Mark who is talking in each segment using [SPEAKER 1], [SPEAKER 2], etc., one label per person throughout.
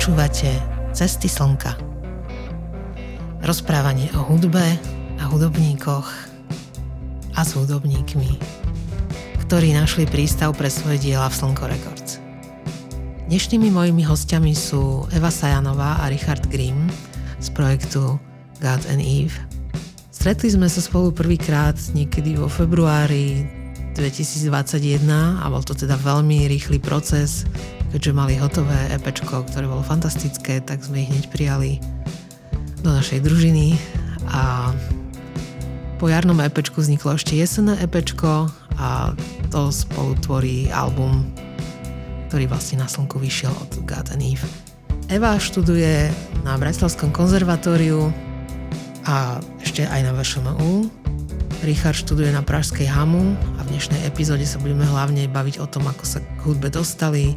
[SPEAKER 1] Počúvate Cesty slnka. Rozprávanie o hudbe a hudobníkoch a s hudobníkmi, ktorí našli prístav pre svoje diela v Slnko Records. Dnešnými mojimi hostiami sú Eva Sajanová a Richard Grimm z projektu God and Eve. Stretli sme sa spolu prvýkrát niekedy vo februári 2021 a bol to teda veľmi rýchly proces keďže mali hotové EPčko, ktoré bolo fantastické, tak sme ich hneď prijali do našej družiny a po jarnom EPčku vzniklo ešte jesenné EPčko a to spolu tvorí album, ktorý vlastne na slnku vyšiel od God and Eve. Eva študuje na Bratislavskom konzervatóriu a ešte aj na VŠMU. Richard študuje na Pražskej Hamu a v dnešnej epizóde sa budeme hlavne baviť o tom, ako sa k hudbe dostali,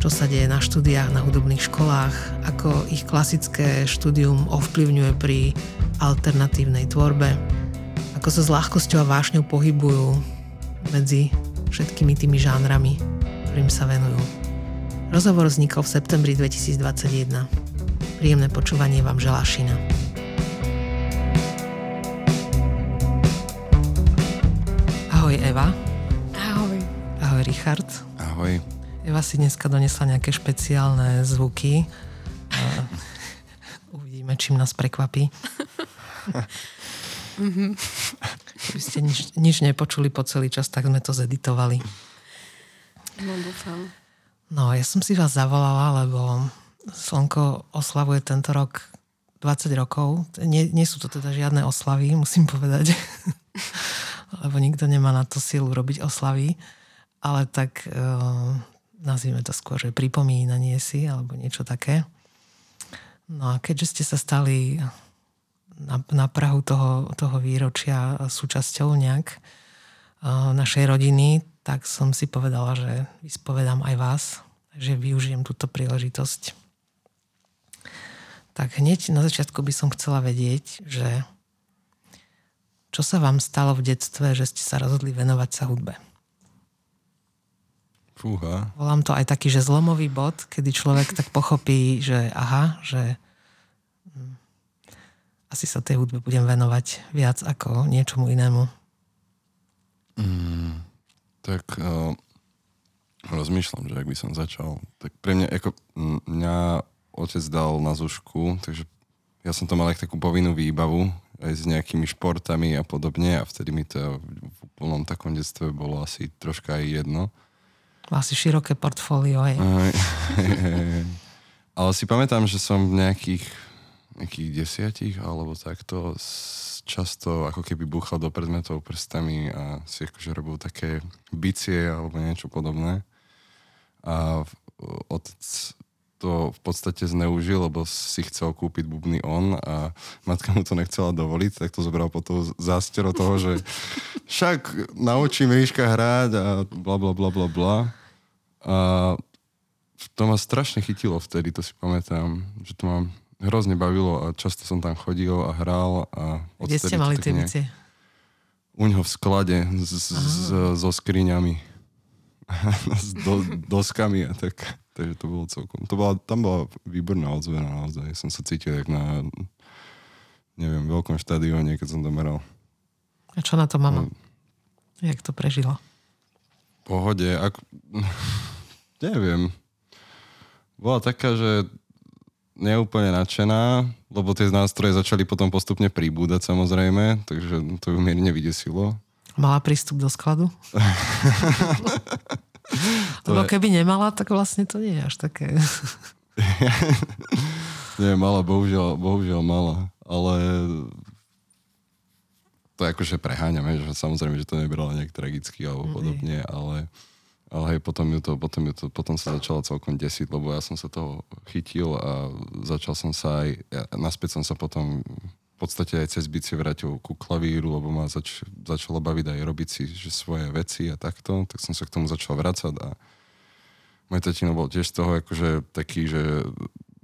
[SPEAKER 1] čo sa deje na štúdiách na hudobných školách, ako ich klasické štúdium ovplyvňuje pri alternatívnej tvorbe, ako sa s ľahkosťou a vášňou pohybujú medzi všetkými tými žánrami, ktorým sa venujú. Rozhovor vznikol v septembri 2021. Príjemné počúvanie vám želá Šina. Ahoj Eva.
[SPEAKER 2] Ahoj.
[SPEAKER 1] Ahoj Richard.
[SPEAKER 3] Ahoj.
[SPEAKER 1] Eva si dneska donesla nejaké špeciálne zvuky. Uvidíme, čím nás prekvapí. Keby ste nič, nič nepočuli po celý čas, tak sme to zeditovali.
[SPEAKER 2] No, dúfam.
[SPEAKER 1] No, ja som si vás zavolala, lebo Slnko oslavuje tento rok 20 rokov. Nie, nie sú to teda žiadne oslavy, musím povedať. lebo nikto nemá na to silu robiť oslavy. Ale tak uh, nazvime to skôr, že pripomínanie si alebo niečo také. No a keďže ste sa stali na, na Prahu toho, toho výročia súčasťou nejak uh, našej rodiny, tak som si povedala, že vyspovedám aj vás, že využijem túto príležitosť. Tak hneď na začiatku by som chcela vedieť, že čo sa vám stalo v detstve, že ste sa rozhodli venovať sa hudbe?
[SPEAKER 3] Fúha.
[SPEAKER 1] Volám to aj taký, že zlomový bod, kedy človek tak pochopí, že aha, že hm, asi sa tej hudbe budem venovať viac ako niečomu inému.
[SPEAKER 3] Mm, tak uh, rozmýšľam, že ak by som začal, tak pre mňa, ako mňa otec dal na zušku, takže ja som to mal aj takú povinnú výbavu, aj s nejakými športami a podobne a vtedy mi to v úplnom takom detstve bolo asi troška aj jedno.
[SPEAKER 1] Mal si široké portfólio, hej.
[SPEAKER 3] Ale si pamätám, že som v nejakých, nejakých desiatich alebo takto často ako keby búchal do predmetov prstami a si akože robil také bicie alebo niečo podobné. A otec to v podstate zneužil, lebo si chcel kúpiť bubny on a matka mu to nechcela dovoliť, tak to zobral potom zástero toho, že však naučí Miška hrať a bla bla bla bla bla. A to ma strašne chytilo vtedy, to si pamätám, že to ma hrozne bavilo a často som tam chodil a hral. A
[SPEAKER 1] Kde ste mali tie bicie?
[SPEAKER 3] U ňoho v sklade s, s, so skriňami. s do, doskami a tak. Takže to bolo celkom... To bola, tam bola výborná odzvena naozaj. Som sa cítil jak na neviem, veľkom štadióne, keď som to meral.
[SPEAKER 1] A čo na to mama? No. Jak to prežila?
[SPEAKER 3] pohode. Ak... Neviem. Bola taká, že neúplne nadšená, lebo tie nástroje začali potom postupne pribúdať samozrejme, takže to ju mierne vydesilo.
[SPEAKER 1] Mala prístup do skladu? lebo keby nemala, tak vlastne to nie je až také.
[SPEAKER 3] nie, mala, bohužiaľ, bohužiaľ mala. Ale to akože preháňame, že samozrejme, že to nebrala nejak tragicky alebo mm podobne, ale, ale hej, potom, ju to, potom, ju to, potom sa začalo celkom desiť, lebo ja som sa toho chytil a začal som sa aj, ja, naspäť som sa potom v podstate aj cez bicie vrátil ku klavíru, lebo ma zač, začalo baviť aj robiť si že svoje veci a takto, tak som sa k tomu začal vracať a môj tatino bol tiež z toho akože taký, že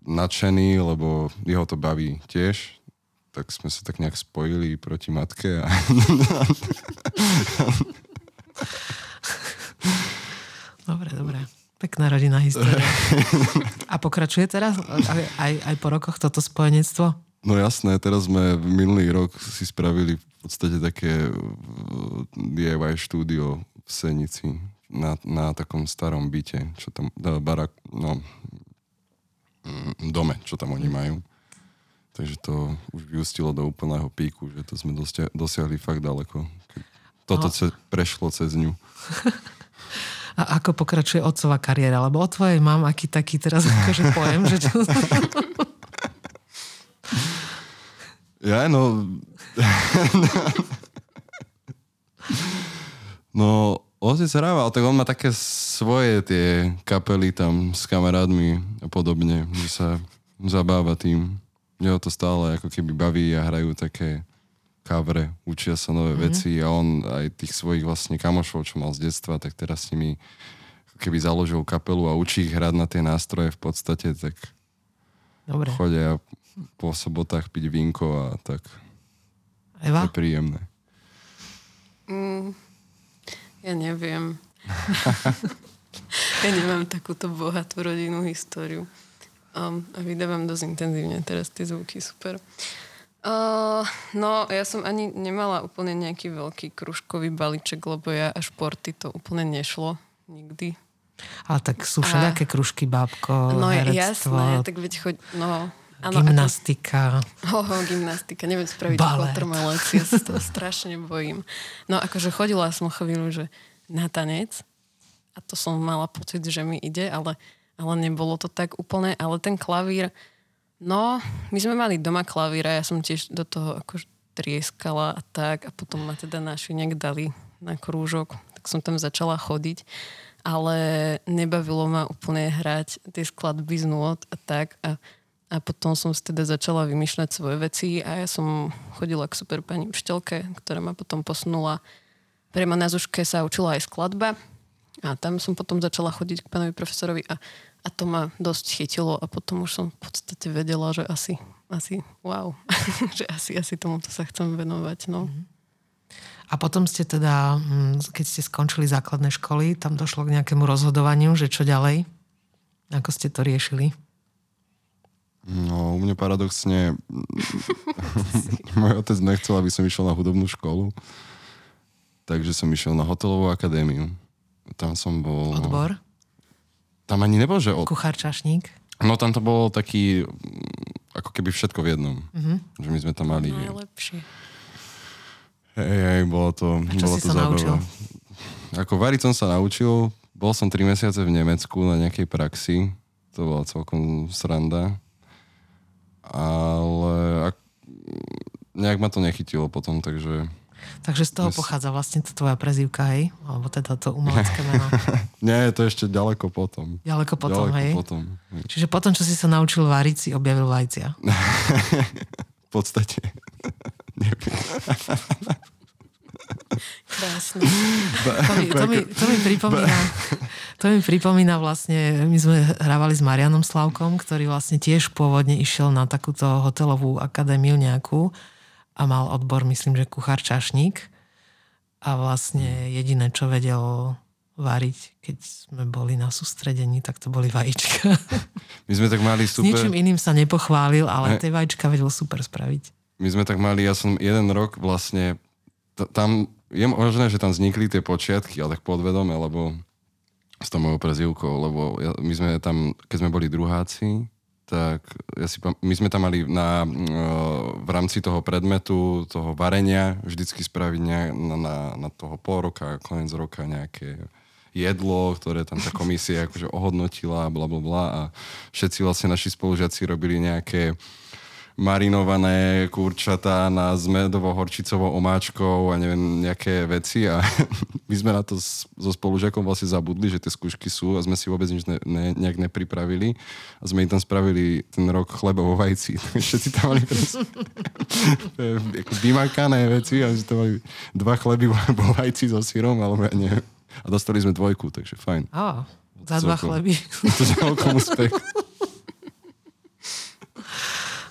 [SPEAKER 3] nadšený, lebo jeho to baví tiež, tak sme sa tak nejak spojili proti matke. A...
[SPEAKER 1] dobre, dobre. Pekná rodinná história. A pokračuje teraz aj, aj, aj po rokoch toto spojenectvo?
[SPEAKER 3] No jasné, teraz sme minulý rok si spravili v podstate také uh, DIY štúdio v Senici na, na takom starom byte, čo tam, no, barak, no, mm, dome, čo tam oni majú. Takže to už vyústilo do úplného píku, že to sme dosia- dosiahli fakt ďaleko. Keď toto
[SPEAKER 1] No.
[SPEAKER 3] ce- prešlo cez ňu.
[SPEAKER 1] A ako pokračuje otcová kariéra? Lebo o tvojej mám aký taký teraz akože pojem, že čo...
[SPEAKER 3] Ja, no... no, otec hrával, tak on má také svoje tie kapely tam s kamarátmi a podobne, že sa zabáva tým. Že ho to stále ako keby baví a hrajú také kavre, učia sa nové mm-hmm. veci a on aj tých svojich vlastne kamošov, čo mal z detstva, tak teraz s nimi keby založil kapelu a učí ich hrať na tie nástroje v podstate, tak
[SPEAKER 1] Dobre.
[SPEAKER 3] chodia po sobotách piť vínko a tak.
[SPEAKER 1] Eva?
[SPEAKER 3] Je príjemné.
[SPEAKER 2] Mm, ja neviem. ja nemám takúto bohatú rodinnú históriu. Um, a vydávam dosť intenzívne teraz tie zvuky, super. Uh, no, ja som ani nemala úplne nejaký veľký kružkový balíček, lebo ja a športy to úplne nešlo. Nikdy.
[SPEAKER 1] Ale tak sú všelijaké kružky, bábko,
[SPEAKER 2] No
[SPEAKER 1] herectvo,
[SPEAKER 2] jasné, tak veď choď, no... Áno,
[SPEAKER 1] gymnastika.
[SPEAKER 2] Ho, ho, gymnastika, neviem spraviť
[SPEAKER 1] Balet.
[SPEAKER 2] watermelec, ja sa toho strašne bojím. No akože chodila som chvíľu, že na tanec a to som mala pocit, že mi ide, ale, ale nebolo to tak úplne, ale ten klavír, no, my sme mali doma klavír a ja som tiež do toho akože trieskala a tak a potom ma teda naši nejak dali na krúžok, tak som tam začala chodiť ale nebavilo ma úplne hrať tie skladby z nôd a tak a a potom som si teda začala vymýšľať svoje veci a ja som chodila k super pani učiteľke, ktorá ma potom posunula. Pre ma na Zuške sa učila aj skladba a tam som potom začala chodiť k pánovi profesorovi a, a to ma dosť chytilo a potom už som v podstate vedela, že asi, asi wow, že asi, asi tomuto sa chcem venovať. No.
[SPEAKER 1] A potom ste teda, mm, keď ste skončili základné školy, tam došlo k nejakému rozhodovaniu, že čo ďalej? Ako ste to riešili?
[SPEAKER 3] No, u mňa paradoxne môj otec nechcel, aby som išiel na hudobnú školu, takže som išiel na hotelovú akadémiu. Tam som bol...
[SPEAKER 1] Odbor?
[SPEAKER 3] Tam ani nebol, že... Od...
[SPEAKER 1] Kuchár, čašník?
[SPEAKER 3] No tam to bolo taký, mm, ako keby všetko v jednom. Mm-hmm. Že my sme tam mali...
[SPEAKER 2] Najlepšie.
[SPEAKER 3] Hej, hej, bolo to,
[SPEAKER 1] A čo
[SPEAKER 3] bolo
[SPEAKER 1] si
[SPEAKER 3] to
[SPEAKER 1] sa
[SPEAKER 3] zábava.
[SPEAKER 1] naučil?
[SPEAKER 3] Ako variť som sa naučil, bol som 3 mesiace v Nemecku na nejakej praxi, to bola celkom sranda, ale ak, nejak ma to nechytilo potom, takže
[SPEAKER 1] Takže z toho
[SPEAKER 3] Yes.
[SPEAKER 1] pochádza vlastne to tvoja prezývka, hej? Alebo teda to umelecké meno.
[SPEAKER 3] nie, to je ešte ďaleko potom.
[SPEAKER 1] Ďaleko potom,
[SPEAKER 3] ďaleko
[SPEAKER 1] hej?
[SPEAKER 3] potom.
[SPEAKER 1] Čiže potom, čo si sa naučil variť, si objavil vajcia.
[SPEAKER 3] V podstate. Neviem.
[SPEAKER 2] Krásne.
[SPEAKER 1] To mi, to mi, to mi pripomína, to mi pripomína vlastne, my sme hrávali s Marianom Slavkom, ktorý vlastne tiež pôvodne išiel na takúto hotelovú akadémiu nejakú a mal odbor, myslím, že kuchár čašník a vlastne jediné, čo vedel variť, keď sme boli na sústredení, tak to boli vajíčka.
[SPEAKER 3] My sme tak mali
[SPEAKER 1] S
[SPEAKER 3] super...
[SPEAKER 1] ničím iným sa nepochválil, ale
[SPEAKER 3] Ne.
[SPEAKER 1] tie vajíčka vedel super spraviť.
[SPEAKER 3] My sme tak mali, ja som jeden rok vlastne, t- tam, je možné, že tam vznikli tie počiatky, ale tak podvedome, lebo s tou mojou prezivkou, lebo ja, my sme tam, keď sme boli druháci, tak ja si, my sme tam mali na, e, v rámci toho predmetu, toho varenia, vždycky spraviť na, na, na toho pol roka, koniec roka nejaké jedlo, ktoré tam tá komisia akože ohodnotila, bla bla bla a všetci vlastne naši spolužiaci robili nejaké marinované kurčatá na s medovo-horčicovou omáčkou a neviem, nejaké veci a my sme na to s, so spolužiakom vlastne zabudli, že tie skúšky sú a sme si vôbec nič ne, ne, nejak nepripravili a sme im tam spravili ten rok chleba vo vajci. Všetci tam mali ako vymakané veci a tam mali dva chleby vo vajci so sírom alebo ja neviem. A dostali sme dvojku, takže fajn.
[SPEAKER 1] Á, za dva chleby.
[SPEAKER 3] To je úspech.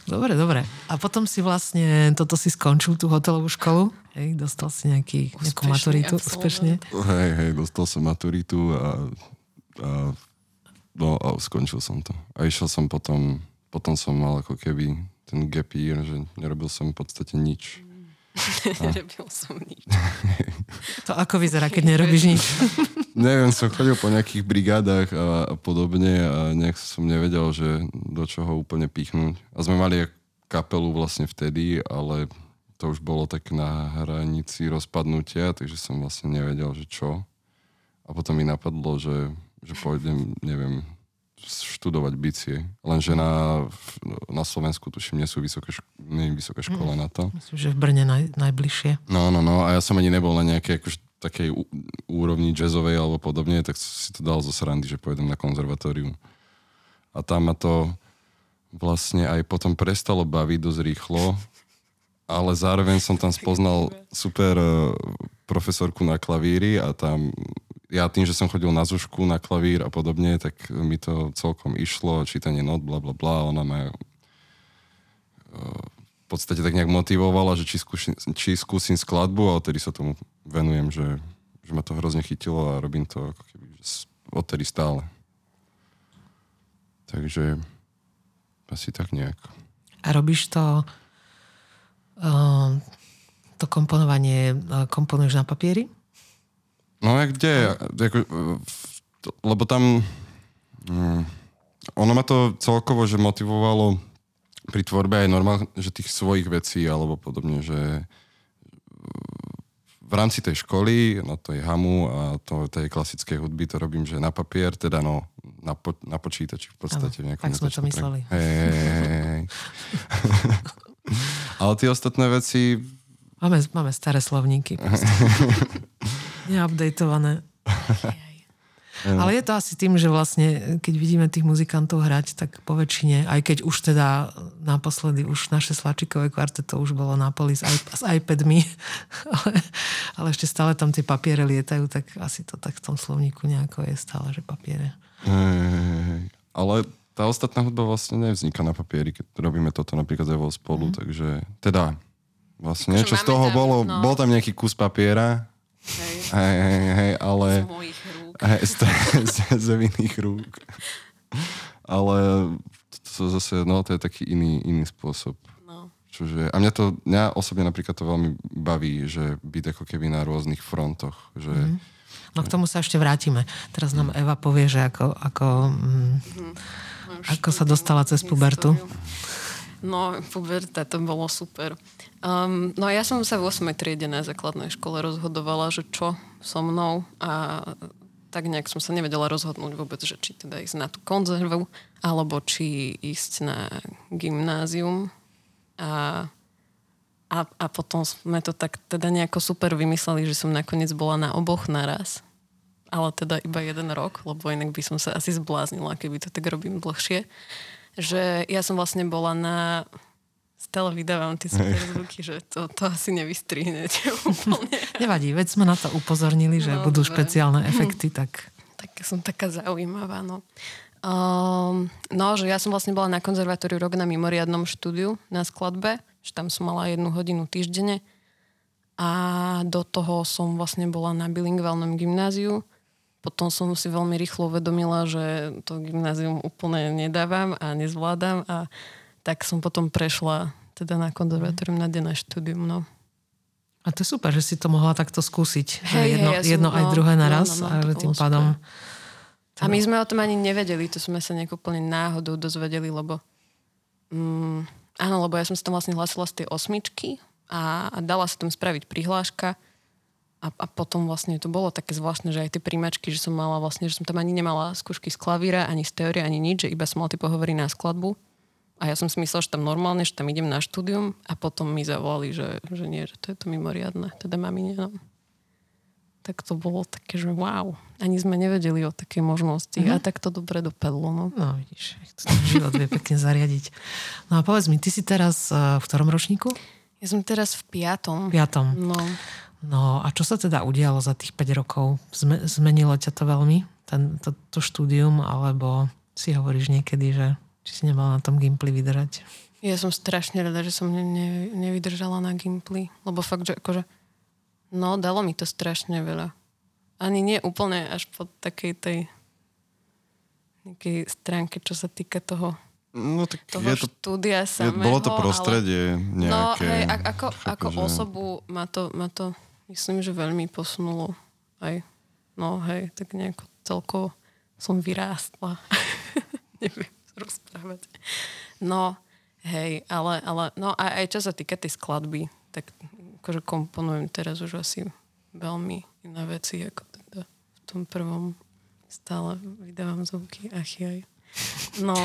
[SPEAKER 1] Dobre, dobre. A potom si vlastne, toto si skončil, tú hotelovú školu? Hej, dostal si nejaký, nejakú
[SPEAKER 2] Úspešný
[SPEAKER 1] maturitu
[SPEAKER 2] absolvent.
[SPEAKER 1] úspešne.
[SPEAKER 3] Hej, hej, dostal som maturitu a, a no a skončil som to. A išiel som potom, potom som mal ako keby ten gap year, že nerobil som v podstate nič.
[SPEAKER 2] Nerobil som nič.
[SPEAKER 1] To ako vyzerá, keď nerobíš nič?
[SPEAKER 3] Neviem, som chodil po nejakých brigádach a, a podobne a nejak som nevedel, že do čoho úplne pichnúť. A sme mali kapelu vlastne vtedy, ale to už bolo tak na hranici rozpadnutia, takže som vlastne nevedel, že čo. A potom mi napadlo, že, že pôjdem, neviem, študovať bicie. Lenže na, na Slovensku, tuším, nie sú vysoké, ško- nie je vysoká škola mm. na to.
[SPEAKER 1] Myslím, že v Brne naj, najbližšie.
[SPEAKER 3] No, no, no. A ja som ani nebol na nejakej akož, takej ú- úrovni jazzovej alebo podobne, tak si to dal zo srandy, že pôjdem na konzervatórium. A tam ma to vlastne aj potom prestalo baviť dosť rýchlo, ale zároveň som tam spoznal super eh, profesorku na klavíri a tam ja tým, že som chodil na zušku, na klavír a podobne, tak mi to celkom išlo, čítanie not, bla bla bla, ona ma uh, v podstate tak nejak motivovala, že či skúsim, či skúsim skladbu a odtedy sa tomu venujem, že, že ma to hrozne chytilo a robím to ako keby odtedy stále. Takže asi tak nejak.
[SPEAKER 1] A robíš to uh, to komponovanie komponuješ na papieri?
[SPEAKER 3] No a kde? Ako, lebo tam... Mm, ono ma to celkovo, že motivovalo pri tvorbe aj normálne, že tých svojich vecí alebo podobne, že v rámci tej školy, no to je hamu a to, tej klasickej hudby to robím, že na papier, teda no, na, po, na počítači v podstate.
[SPEAKER 1] Ano, tak sme to mysleli.
[SPEAKER 3] Hej, hej, hej. Ale tie ostatné veci
[SPEAKER 1] Máme, máme staré slovníky. Neupdatované. Ale je to asi tým, že vlastne, keď vidíme tých muzikantov hrať, tak po väčšine, aj keď už teda naposledy už naše slačikové kvarteto už bolo na poli s, s iPadmi, ale, ale ešte stále tam tie papiere lietajú, tak asi to tak v tom slovníku nejako je stále, že papiere.
[SPEAKER 3] Hey, ale tá ostatná hudba vlastne nevzniká na papieri, keď robíme toto napríklad aj spolu, mm. takže teda Vlastne niečo z toho tam, bolo, no. bol tam nejaký kus papiera, hej, hej, hej, hej ale...
[SPEAKER 2] Z mojich rúk.
[SPEAKER 3] Hej, z, z, z vinných rúk. ale to zase, no to je taký iný, iný spôsob. No. Čože, a mňa to, mňa osobne napríklad to veľmi baví, že byť ako keby na rôznych frontoch. Že, mm.
[SPEAKER 1] No k tomu sa ešte vrátime. Teraz nám Eva povie, že ako, ako, mm. ako sa dostala cez pubertu.
[SPEAKER 2] No, puberta, to bolo super. Um, no ja som sa v 8. triede na základnej škole rozhodovala, že čo so mnou a tak nejak som sa nevedela rozhodnúť vôbec, že či teda ísť na tú konzervu, alebo či ísť na gymnázium. A, a, a potom sme to tak teda nejako super vymysleli, že som nakoniec bola na oboch naraz. Ale teda iba jeden rok, lebo inak by som sa asi zbláznila, keby to tak robím dlhšie. Že ja som vlastne bola na stále vydávam tie super zvuky, že to, to asi nevystrihnete úplne.
[SPEAKER 1] Nevadí, veď sme na to upozornili, že no, budú špeciálne efekty, tak...
[SPEAKER 2] Tak som taká zaujímavá, no. Um, no, že ja som vlastne bola na konzervatóriu rok na mimoriadnom štúdiu na skladbe, že tam som mala jednu hodinu týždenne a do toho som vlastne bola na bilingválnom gymnáziu. Potom som si veľmi rýchlo uvedomila, že to gymnázium úplne nedávam a nezvládam a tak som potom prešla teda na konzervatórium na denné štúdium. No.
[SPEAKER 1] A to je super, že si to mohla takto skúsiť. Hej, jedno, hej, ja som, jedno no, aj druhé naraz no, no, no, a tým pádom...
[SPEAKER 2] A my sme o tom ani nevedeli, to sme sa nejak úplne náhodou dozvedeli, lebo mm, áno, lebo ja som sa tam vlastne hlasila z tej osmičky a, a dala sa tam spraviť prihláška a, a potom vlastne to bolo také zvláštne, že aj tie príjmačky, že som mala vlastne, že som tam ani nemala skúšky z klavíra, ani z teórie, ani nič, že iba som mala tie pohovory na skladbu a ja som si myslela, že tam normálne, že tam idem na štúdium a potom mi zavolali, že, že nie, že to je to mimoriadne. Teda mami nie. No. Tak to bolo také, že wow. Ani sme nevedeli o takej možnosti. Mm-hmm. A tak to dobre dopadlo. No,
[SPEAKER 1] no vidíš, to život vie pekne zariadiť. No a povedz mi, ty si teraz uh, v ktorom ročníku?
[SPEAKER 2] Ja som teraz v piatom.
[SPEAKER 1] Piatom.
[SPEAKER 2] No.
[SPEAKER 1] No a čo sa teda udialo za tých 5 rokov? Zme, zmenilo ťa to veľmi? Ten, to, to štúdium? Alebo si hovoríš niekedy, že či si nemala na tom Gimply vydržať?
[SPEAKER 2] Ja som strašne rada, že som ne, ne, nevydržala na Gimply, lebo fakt, že akože no, dalo mi to strašne veľa. Ani nie úplne až po takej tej nejakej stránke, čo sa týka toho,
[SPEAKER 3] No tak
[SPEAKER 2] toho
[SPEAKER 3] je to,
[SPEAKER 2] štúdia
[SPEAKER 3] je,
[SPEAKER 2] samého.
[SPEAKER 3] bolo to
[SPEAKER 2] ale-
[SPEAKER 3] prostredie
[SPEAKER 2] No,
[SPEAKER 3] nejaké.
[SPEAKER 2] hej, a- ako,
[SPEAKER 3] chápeš,
[SPEAKER 2] ako
[SPEAKER 3] že-
[SPEAKER 2] osobu ma to, ma to, myslím, že veľmi posunulo aj, no hej, tak nejako celkovo som vyrástla. Neviem rozprávať. No, hej, ale, ale no a aj čo sa týka tej skladby, tak akože komponujem teraz už asi veľmi iné veci, ako teda v tom prvom stále vydávam zvuky achy aj. No,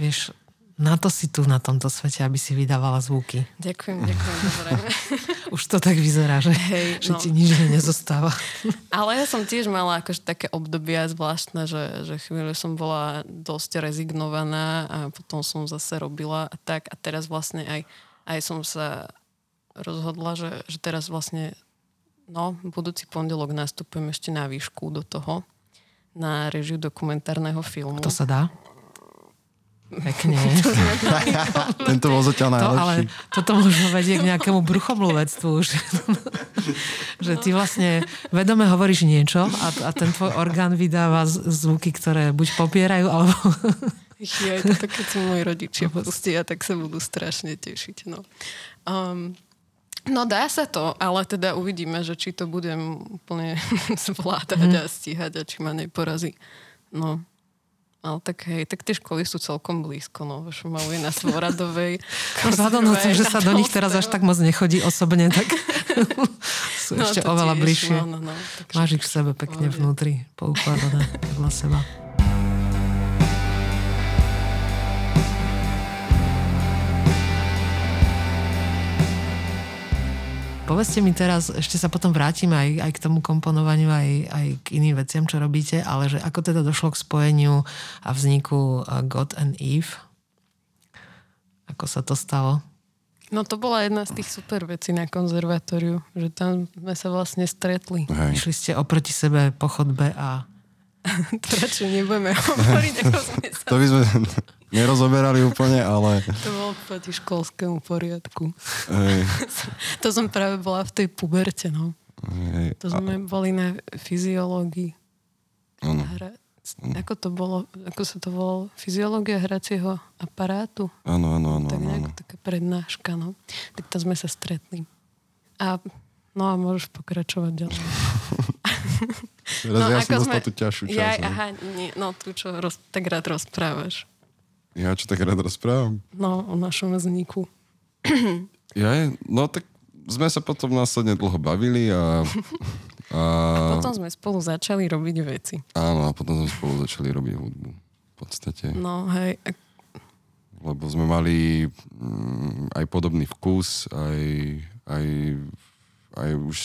[SPEAKER 1] Vieš, na to si tu na tomto svete, aby si vydávala zvuky.
[SPEAKER 2] ďakujem, ďakujem, dobre.
[SPEAKER 1] Už to tak vyzerá, že,
[SPEAKER 2] Hej,
[SPEAKER 1] že
[SPEAKER 2] no.
[SPEAKER 1] ti nič nezostáva.
[SPEAKER 2] Ale ja som tiež mala akože také obdobia zvláštne, že, že chvíľu som bola dosť rezignovaná a potom som zase robila a tak. A teraz vlastne aj, aj som sa rozhodla, že, že teraz vlastne no, budúci pondelok nastupujem ešte na výšku do toho na režiu dokumentárneho filmu.
[SPEAKER 1] To sa dá? Pekne.
[SPEAKER 3] Tento bol zatiaľ
[SPEAKER 1] To,
[SPEAKER 3] najlepší.
[SPEAKER 1] ale toto možno vedie k nejakému bruchomluvectvu. Že, že ty vlastne vedome hovoríš niečo a, a ten tvoj orgán vydáva zvuky, ktoré buď popierajú, alebo...
[SPEAKER 2] Jaj, toto keď sa moji rodičia pustia, tak sa budú strašne tešiť. No. Um, no dá sa to, ale teda uvidíme, že či to budem úplne zvládať a stíhať a či ma neporazí. No. Ale tak hej, tak tie školy sú celkom blízko, no. V Šumavu je na Svoradovej.
[SPEAKER 1] Vzhľadom na to, že sa do nich teraz až tak moc nechodí osobne, tak sú
[SPEAKER 2] No,
[SPEAKER 1] ešte oveľa
[SPEAKER 2] tiež,
[SPEAKER 1] bližšie.
[SPEAKER 2] No, no, no.
[SPEAKER 1] Máš ich v sebe pekne
[SPEAKER 2] Pohode.
[SPEAKER 1] vnútri, poukladané podľa seba. Povedzte mi teraz, ešte sa potom vrátime aj, aj k tomu komponovaniu, aj, aj k iným veciam, čo robíte, ale že ako teda došlo k spojeniu a vzniku uh, God and Eve? Ako sa to stalo?
[SPEAKER 2] No to bola jedna z tých super vecí na konzervatóriu, že tam sme sa vlastne stretli.
[SPEAKER 3] Hej.
[SPEAKER 1] Išli ste oproti sebe po chodbe a
[SPEAKER 2] To radšej nebudeme hovoriť, ako sme sa...
[SPEAKER 3] To by sme nerozoberali úplne, ale
[SPEAKER 2] To bolo proti školskému poriadku.
[SPEAKER 3] hej,
[SPEAKER 2] To som práve bola v tej puberte, no.
[SPEAKER 3] hej,
[SPEAKER 2] To sme boli na fyziológii.
[SPEAKER 3] áno,
[SPEAKER 2] Hra... Ako to bolo, ako sa to volalo? Fyziológia hracieho aparátu?
[SPEAKER 3] áno, áno, áno,
[SPEAKER 2] tak nejako taká prednáška, no. Tak tam sme sa stretli. A no a môžeš pokračovať ďalej.
[SPEAKER 3] Teraz ja som dostal tú ťažšiu časť.
[SPEAKER 2] Ja,
[SPEAKER 3] no.
[SPEAKER 2] aha, nie, no tu čo roz, tak rád rozprávaš.
[SPEAKER 3] Ja čo tak rád rozprávam?
[SPEAKER 2] No, o našom vzniku.
[SPEAKER 3] Ja no tak sme sa potom následne dlho bavili a, a
[SPEAKER 2] Potom sme spolu začali robiť veci.
[SPEAKER 3] áno, a potom sme spolu začali robiť hudbu. V podstate.
[SPEAKER 2] No hej, a
[SPEAKER 3] Lebo sme mali mm, aj podobný vkus, aj, aj, aj už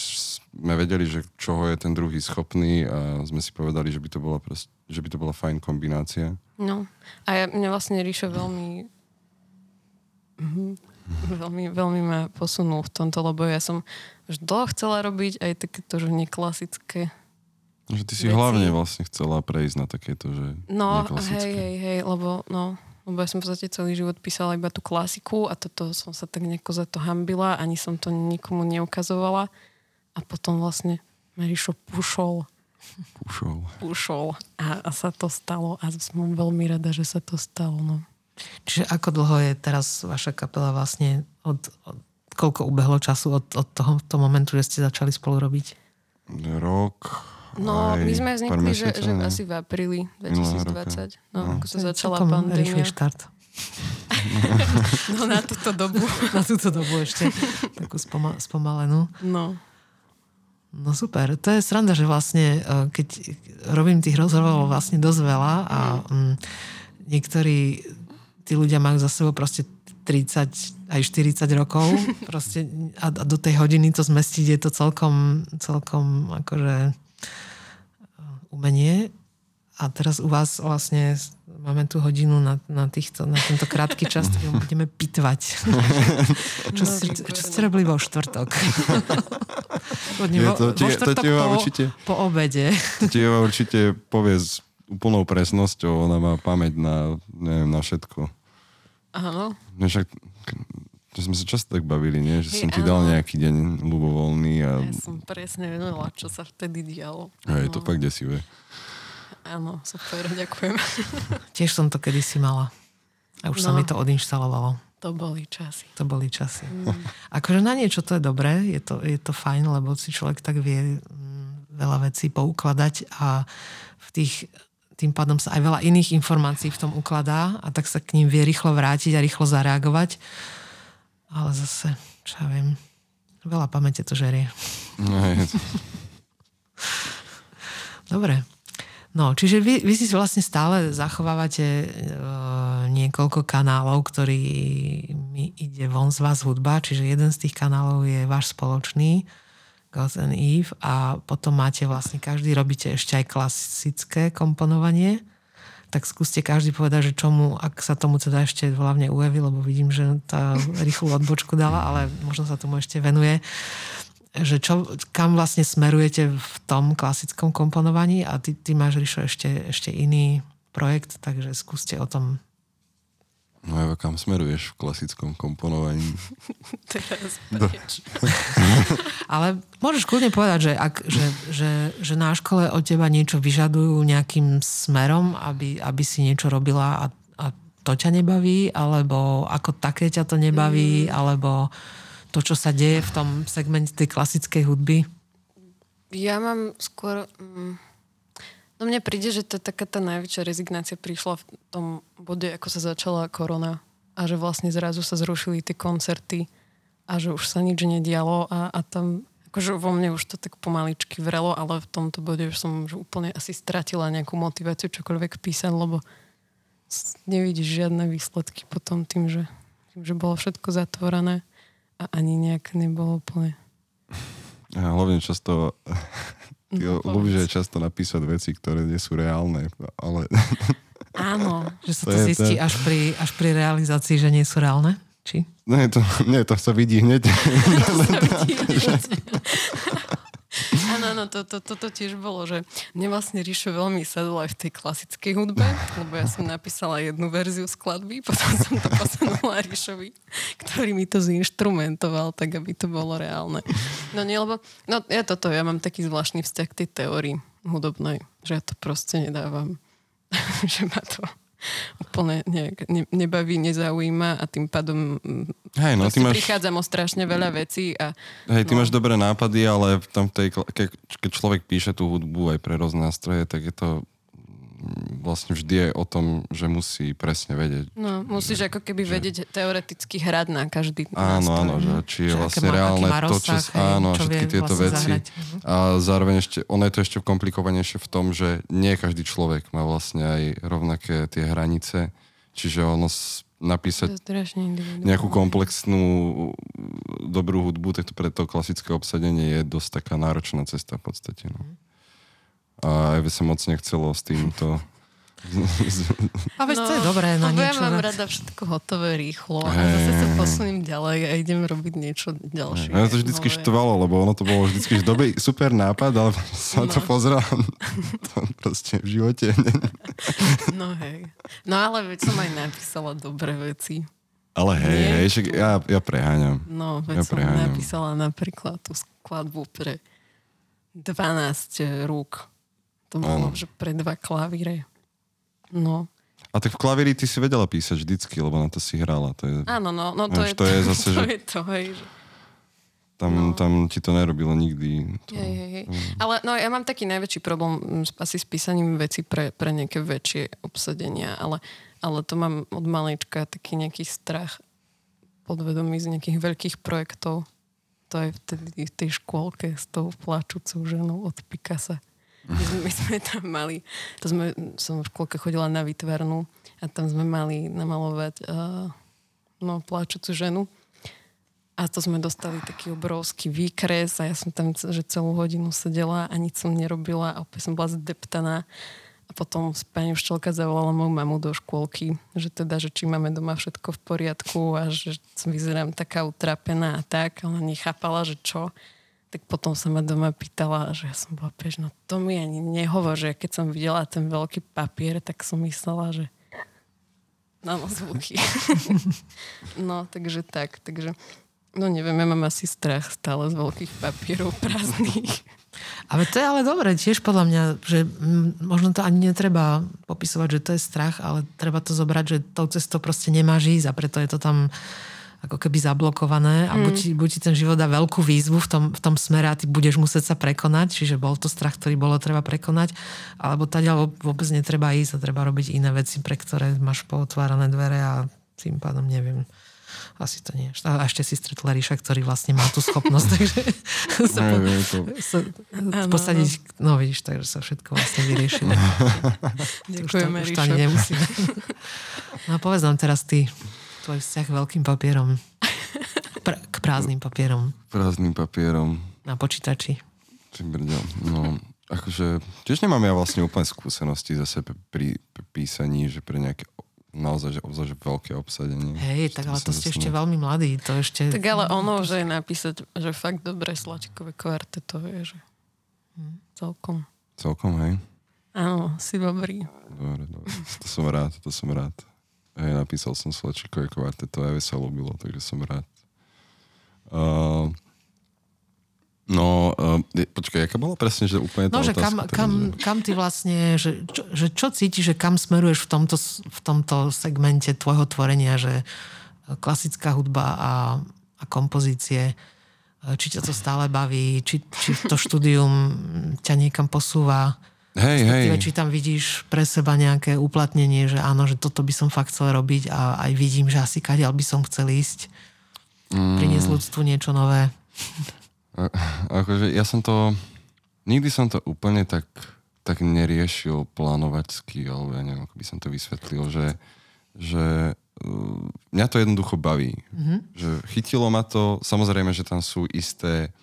[SPEAKER 3] sme vedeli, že čoho je ten druhý schopný a sme si povedali, že by to bola, prost, že by to bola fajn kombinácia.
[SPEAKER 2] No. A ja, mňa vlastne Ríšo veľmi Mhm. veľmi, veľmi ma posunul v tomto, lebo ja som už dlho chcela robiť aj takéto, že neklasické.
[SPEAKER 3] Že ty si
[SPEAKER 2] Veci.
[SPEAKER 3] hlavne vlastne chcela prejsť na takéto, že
[SPEAKER 2] No, hej, hej, hej, lebo no, lebo ja som v podstate celý život písala iba tú klasiku a toto som sa tak nejako za to hambila, ani som to nikomu neukazovala. A potom vlastne ma Ríšo pušol,
[SPEAKER 3] Pušov.
[SPEAKER 2] pušol a, a sa to stalo a som veľmi rada, že sa to stalo, no.
[SPEAKER 1] Čiže ako dlho je teraz vaša kapela vlastne od, od koľko ubehlo času od, od toho, toho momentu, že ste začali spolu robiť?
[SPEAKER 3] Rok.
[SPEAKER 2] No,
[SPEAKER 3] aj
[SPEAKER 2] my sme vznikli, že, že
[SPEAKER 3] ne?
[SPEAKER 2] asi v apríli
[SPEAKER 3] Minulého
[SPEAKER 2] 2020. No,
[SPEAKER 3] No.
[SPEAKER 2] ako sa začala
[SPEAKER 1] celkom
[SPEAKER 2] pandémia.
[SPEAKER 1] Štart.
[SPEAKER 2] No na túto dobu.
[SPEAKER 1] Na túto dobu ešte takú spoma- spomalenú.
[SPEAKER 2] No.
[SPEAKER 1] No super, to je sranda, že vlastne e, keď robím tých rozhovorov vlastne dosť veľa a mm, niektorí tí ľudia majú za sebou proste 30 aj 40 rokov proste a, a do tej hodiny to zmestiť je to celkom, celkom akože umenie a teraz u vás vlastne máme tú hodinu na, na, týchto, na tento krátky čas, ktorý budeme pitvať. čo,
[SPEAKER 2] No, výborné.
[SPEAKER 1] čo ste robili vo štvrtok?
[SPEAKER 3] Je
[SPEAKER 1] vo,
[SPEAKER 3] to-
[SPEAKER 1] vo
[SPEAKER 3] ti- to
[SPEAKER 1] štvrtok
[SPEAKER 3] ti
[SPEAKER 1] po,
[SPEAKER 3] určite-
[SPEAKER 1] po obede.
[SPEAKER 3] To ti Eva určite povie s úplnou presnosťou, ona má pamäť na, neviem, na všetko.
[SPEAKER 2] Áno.
[SPEAKER 3] No však, že sme sa často tak bavili, nie? Že
[SPEAKER 2] Hej,
[SPEAKER 3] som ti dal nejaký deň ľubovoľný a,
[SPEAKER 2] Ja som presne vedela, čo sa vtedy dialo.
[SPEAKER 3] a je to
[SPEAKER 2] No.
[SPEAKER 3] fakt desivé.
[SPEAKER 2] Áno, super, ďakujem.
[SPEAKER 1] Tiež som to kedysi mala. A už no. sa mi to odinštalovalo.
[SPEAKER 2] To boli časy.
[SPEAKER 1] To boli časy. Mm. Akože na niečo to je dobré, je to, je to fajn, lebo si človek tak vie mm, veľa vecí poukladať a v tých, tým pádom sa aj veľa iných informácií v tom ukladá a tak sa k ním vie rýchlo vrátiť a rýchlo zareagovať. Ale zase, čo ja viem, veľa pamäte to žerie.
[SPEAKER 3] No,
[SPEAKER 1] Dobre. No, čiže vy, vy si vlastne stále zachovávate e, niekoľko kanálov, ktorý mi ide von z vás hudba, čiže jeden z tých kanálov je váš spoločný, Gods and Eve a potom máte vlastne, každý robíte ešte aj klasické komponovanie. Tak skúste každý povedať, že čomu, ak sa tomu teda ešte hlavne ujaví, lebo vidím, že tá rýchlu odbočku dala, ale možno sa tomu ešte venuje že čo, kam vlastne smerujete v tom klasickom komponovaní a ty, ty máš, Rišo, ešte, ešte iný projekt, takže skúste o tom.
[SPEAKER 3] No Eva, kam smeruješ v klasickom komponovaní?
[SPEAKER 2] Teraz preč.
[SPEAKER 1] Ale môžeš kľudne povedať, že, ak, že, že, že na škole od teba niečo vyžadujú nejakým smerom, aby, aby si niečo robila a, a to ťa nebaví, alebo ako také ťa to nebaví, mm. alebo to, čo sa deje v tom segmente tej klasickej hudby.
[SPEAKER 2] Ja mám skôr... Mm, no mne príde, že to taká tá najväčšia rezignácia prišla v tom bode, ako sa začala korona a že vlastne zrazu sa zrušili tie koncerty a že už sa nič nedialo a, a tam akože vo mne už to tak pomaličky vrelo, ale v tomto bode už som už úplne asi stratila nejakú motiváciu čokoľvek písať, lebo nevidíš žiadne výsledky potom tým, že, tým, že bolo všetko zatvorené a ani nejak nebolo úplne
[SPEAKER 3] A hlavne často,
[SPEAKER 2] No, povedz.
[SPEAKER 3] aj často napísať veci, ktoré nie sú reálne, ale
[SPEAKER 2] Áno,
[SPEAKER 1] Že sa
[SPEAKER 3] To
[SPEAKER 1] to, zistí
[SPEAKER 3] to je-
[SPEAKER 1] až pri, až pri realizácii, že nie sú reálne? Či?
[SPEAKER 3] nie, to, nie, to sa vidí hneď.
[SPEAKER 2] Áno, áno, to, to, to, to tiež bolo, že mne vlastne Ríšo veľmi sadol aj v tej klasickej hudbe, lebo ja som napísala jednu verziu skladby, potom som to posunula Ríšovi, ktorý mi to zinštrumentoval, tak aby to bolo reálne. No nie, lebo, no ja toto, ja mám taký zvláštny vzťah k tej teórii hudobnej, že ja to proste nedávam. že ma to úplne nejak ne, nebaví, nezaujíma a tým pádom mm,
[SPEAKER 3] Hej, no, ty máš-
[SPEAKER 2] prichádzam o strašne veľa vecí a
[SPEAKER 3] Hej, ty
[SPEAKER 2] No.
[SPEAKER 3] máš dobré nápady, ale v tom tej, keď človek píše tú hudbu aj pre rôzne nástroje, tak je to vlastne vždy je o tom, že musí presne vedieť.
[SPEAKER 2] No, musíš ako keby
[SPEAKER 3] že-
[SPEAKER 2] vedieť teoreticky hrať na každý
[SPEAKER 3] Áno,
[SPEAKER 2] nástroj.
[SPEAKER 3] áno, že či je
[SPEAKER 1] Že
[SPEAKER 3] vlastne
[SPEAKER 1] má-
[SPEAKER 3] reálne
[SPEAKER 1] má
[SPEAKER 3] to, čo...
[SPEAKER 1] rozsah,
[SPEAKER 3] áno,
[SPEAKER 1] čo
[SPEAKER 3] všetky tieto
[SPEAKER 1] vlastne
[SPEAKER 3] veci.
[SPEAKER 1] zahrať.
[SPEAKER 3] A zároveň ešte, ono je to ešte komplikovanejšie v tom, že nie každý človek má vlastne aj rovnaké tie hranice. Čiže ono napísať nejakú komplexnú dobrú hudbu, tak to pre to klasické obsadenie je dosť taká náročná cesta v podstate. No. A aj by sa moc nechcelo s týmto...
[SPEAKER 1] A veď to je dobré na
[SPEAKER 2] lebo ja
[SPEAKER 1] niečo.
[SPEAKER 2] mám rada všetko hotové rýchlo a zase sa posuniem ďalej a idem robiť niečo ďalšie.
[SPEAKER 3] Ja to vždycky
[SPEAKER 2] nové.
[SPEAKER 3] štvalo, lebo ono to bolo vždycky že dobrý, super nápad, ale to
[SPEAKER 2] No.
[SPEAKER 3] pozrel to proste v živote.
[SPEAKER 2] No hej. No ale veď som aj napísala dobré veci.
[SPEAKER 3] Ale hej,
[SPEAKER 2] Nie.
[SPEAKER 3] hej, však ja, ja preháňam.
[SPEAKER 2] No, veď
[SPEAKER 3] Ja
[SPEAKER 2] som
[SPEAKER 3] preháňam.
[SPEAKER 2] napísala napríklad tú skladbu pre 12 rúk. To bolo, že pre dva klavíre. No.
[SPEAKER 3] A tak v klavíri ty si vedela písať vždycky, lebo na to si hrala. To je,
[SPEAKER 2] Áno, no, no to, je,
[SPEAKER 3] to je zase,
[SPEAKER 2] to
[SPEAKER 3] že-
[SPEAKER 2] je to, hej, že
[SPEAKER 3] tam,
[SPEAKER 2] no.
[SPEAKER 3] tam ti to nerobilo nikdy. To,
[SPEAKER 2] Hej, hej, hej. Ale no, ja mám taký najväčší problém mm, asi s písaním veci pre, pre nejaké väčšie obsadenia, ale, ale to mám od malička taký nejaký strach podvedomý z nejakých veľkých projektov. To je vtedy v tej škôlke s tou plačúcou ženou od Picasa. My sme, my sme tam mali, to sme, som v škôlke chodila na výtvarnú a tam sme mali namalovať uh, no, plačúcu ženu. A to sme dostali taký obrovský výkres a ja som tam že celú hodinu sedela a nič som nerobila a opäť som bola zdeptaná. A potom pani učiteľka zavolala moju mamu do škôlky, že teda, že či máme doma všetko v poriadku a že vyzerám taká utrapená a tak. Ona nechápala, že čo. Tak potom sa ma doma pýtala, že ja som bola pež, no to mi ani nehovor, že keď som videla ten veľký papier, tak som myslela, že Áno, zvuky. no, takže tak. Takže, no neviem, ja mám asi strach stále z veľkých papierov prázdnych.
[SPEAKER 1] Ale to je ale dobre, tiež podľa mňa, že možno to ani netreba popisovať, že to je strach, ale treba to zobrať, že tou cestou proste nemáš ísť a preto je to tam ako keby zablokované a mm. buď, buď ti ten život dá veľkú výzvu v tom, v tom smere a ty budeš musieť sa prekonať, čiže bol to strach, ktorý bolo treba prekonať, alebo tady vôbec netreba ísť a treba robiť iné veci, pre ktoré máš pootvárané dvere a tým pádom neviem asi to nie. A ešte si stretla Ríša, ktorý vlastne má tú schopnosť, takže sa, po, sa posadiť, no vidíš, takže sa všetko vlastne vyrieši.
[SPEAKER 2] Ďakujeme,
[SPEAKER 1] už to, už to ani nemusíme. No a povedz nám teraz ty, tvoj vzťah k veľkým papierom. Pr- k prázdnym papierom.
[SPEAKER 3] Prázdnym papierom.
[SPEAKER 1] Na počítači.
[SPEAKER 3] Ty brďo, no akože tiež nemám ja vlastne úplne skúsenosti zase pri, pri písaní, že pre nejaké naozaj, že obzvlášť veľké obsadenie.
[SPEAKER 1] Hej, tak ale to ste ešte veľmi mladí. To ešte...
[SPEAKER 2] Tak ale ono, že je napísať, že fakt dobré slačkové to je, že hm. celkom.
[SPEAKER 3] Celkom, hej?
[SPEAKER 2] Áno, si dobrý.
[SPEAKER 3] Dobre, dobre. To som rád, to som rád. Hej, napísal som slačkové to aj sa ľúbilo, takže som rád. Uh, No, uh, počkaj, aká bola presne, že úplne
[SPEAKER 1] tá No, že kam, kam, kam ty vlastne, že čo, že čo cítiš, že kam smeruješ v tomto, v tomto segmente tvojho tvorenia, že klasická hudba a, a kompozície, či ťa to stále baví, či, či to štúdium ťa niekam posúva,
[SPEAKER 3] Hej, hej.
[SPEAKER 1] či tam vidíš pre seba nejaké uplatnenie, že áno, že toto by som fakt chcel robiť a aj vidím, že asi kadiaľ by som chcel ísť. Mm. Priniesť ľudstvu niečo nové.
[SPEAKER 3] A, akože ja som to, nikdy som to úplne tak, tak neriešil plánovačsky, alebo ja neviem, ako by som to vysvetlil, že, že uh, mňa to jednoducho baví. Mm-hmm. Že chytilo ma to, samozrejme, že tam sú isté,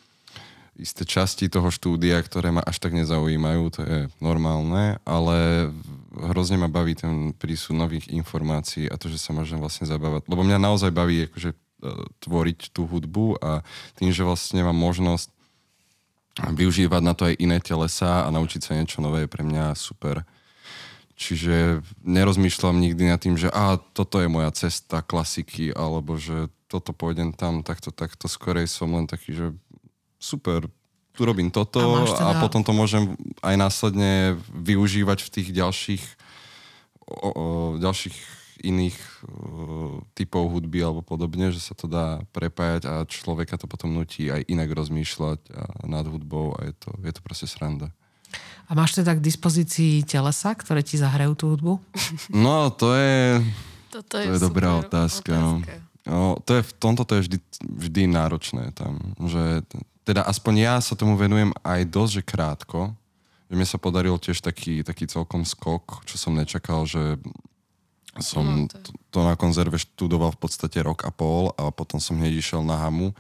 [SPEAKER 3] isté časti toho štúdia, ktoré ma až tak nezaujímajú, to je normálne, ale hrozne ma baví ten prísun nových informácií a to, že sa môžem vlastne zabávať. Lebo mňa naozaj baví akože tvoriť tú hudbu a tým, že vlastne mám možnosť využívať na to aj iné telesa a naučiť sa niečo nové je pre mňa super. Čiže nerozmýšľam nikdy nad tým, že a toto je moja cesta klasiky, alebo že toto pôjdem tam, takto, takto. Skorej som len taký, že super, tu robím toto a, teda... a potom to môžem aj následne využívať v tých ďalších o, o, ďalších iných uh, typov hudby alebo podobne, že sa to dá prepájať a človeka to potom nutí aj inak rozmýšľať a nad hudbou a je to, je to proste sranda.
[SPEAKER 1] A máš teda k dispozícii telesa, ktoré ti zahrajú tú hudbu?
[SPEAKER 3] No, to je,
[SPEAKER 2] Toto je,
[SPEAKER 3] to je dobrá otázka. No. otázka. No. No, to je, v tomto to je vždy, vždy náročné tam. Že, teda aspoň ja sa tomu venujem aj dosť, že krátko. Že mne sa podaril tiež taký, taký celkom skok, čo som nečakal, že som no, to... to na konzerve študoval v podstate rok a pol a potom som hneď išiel na Hamu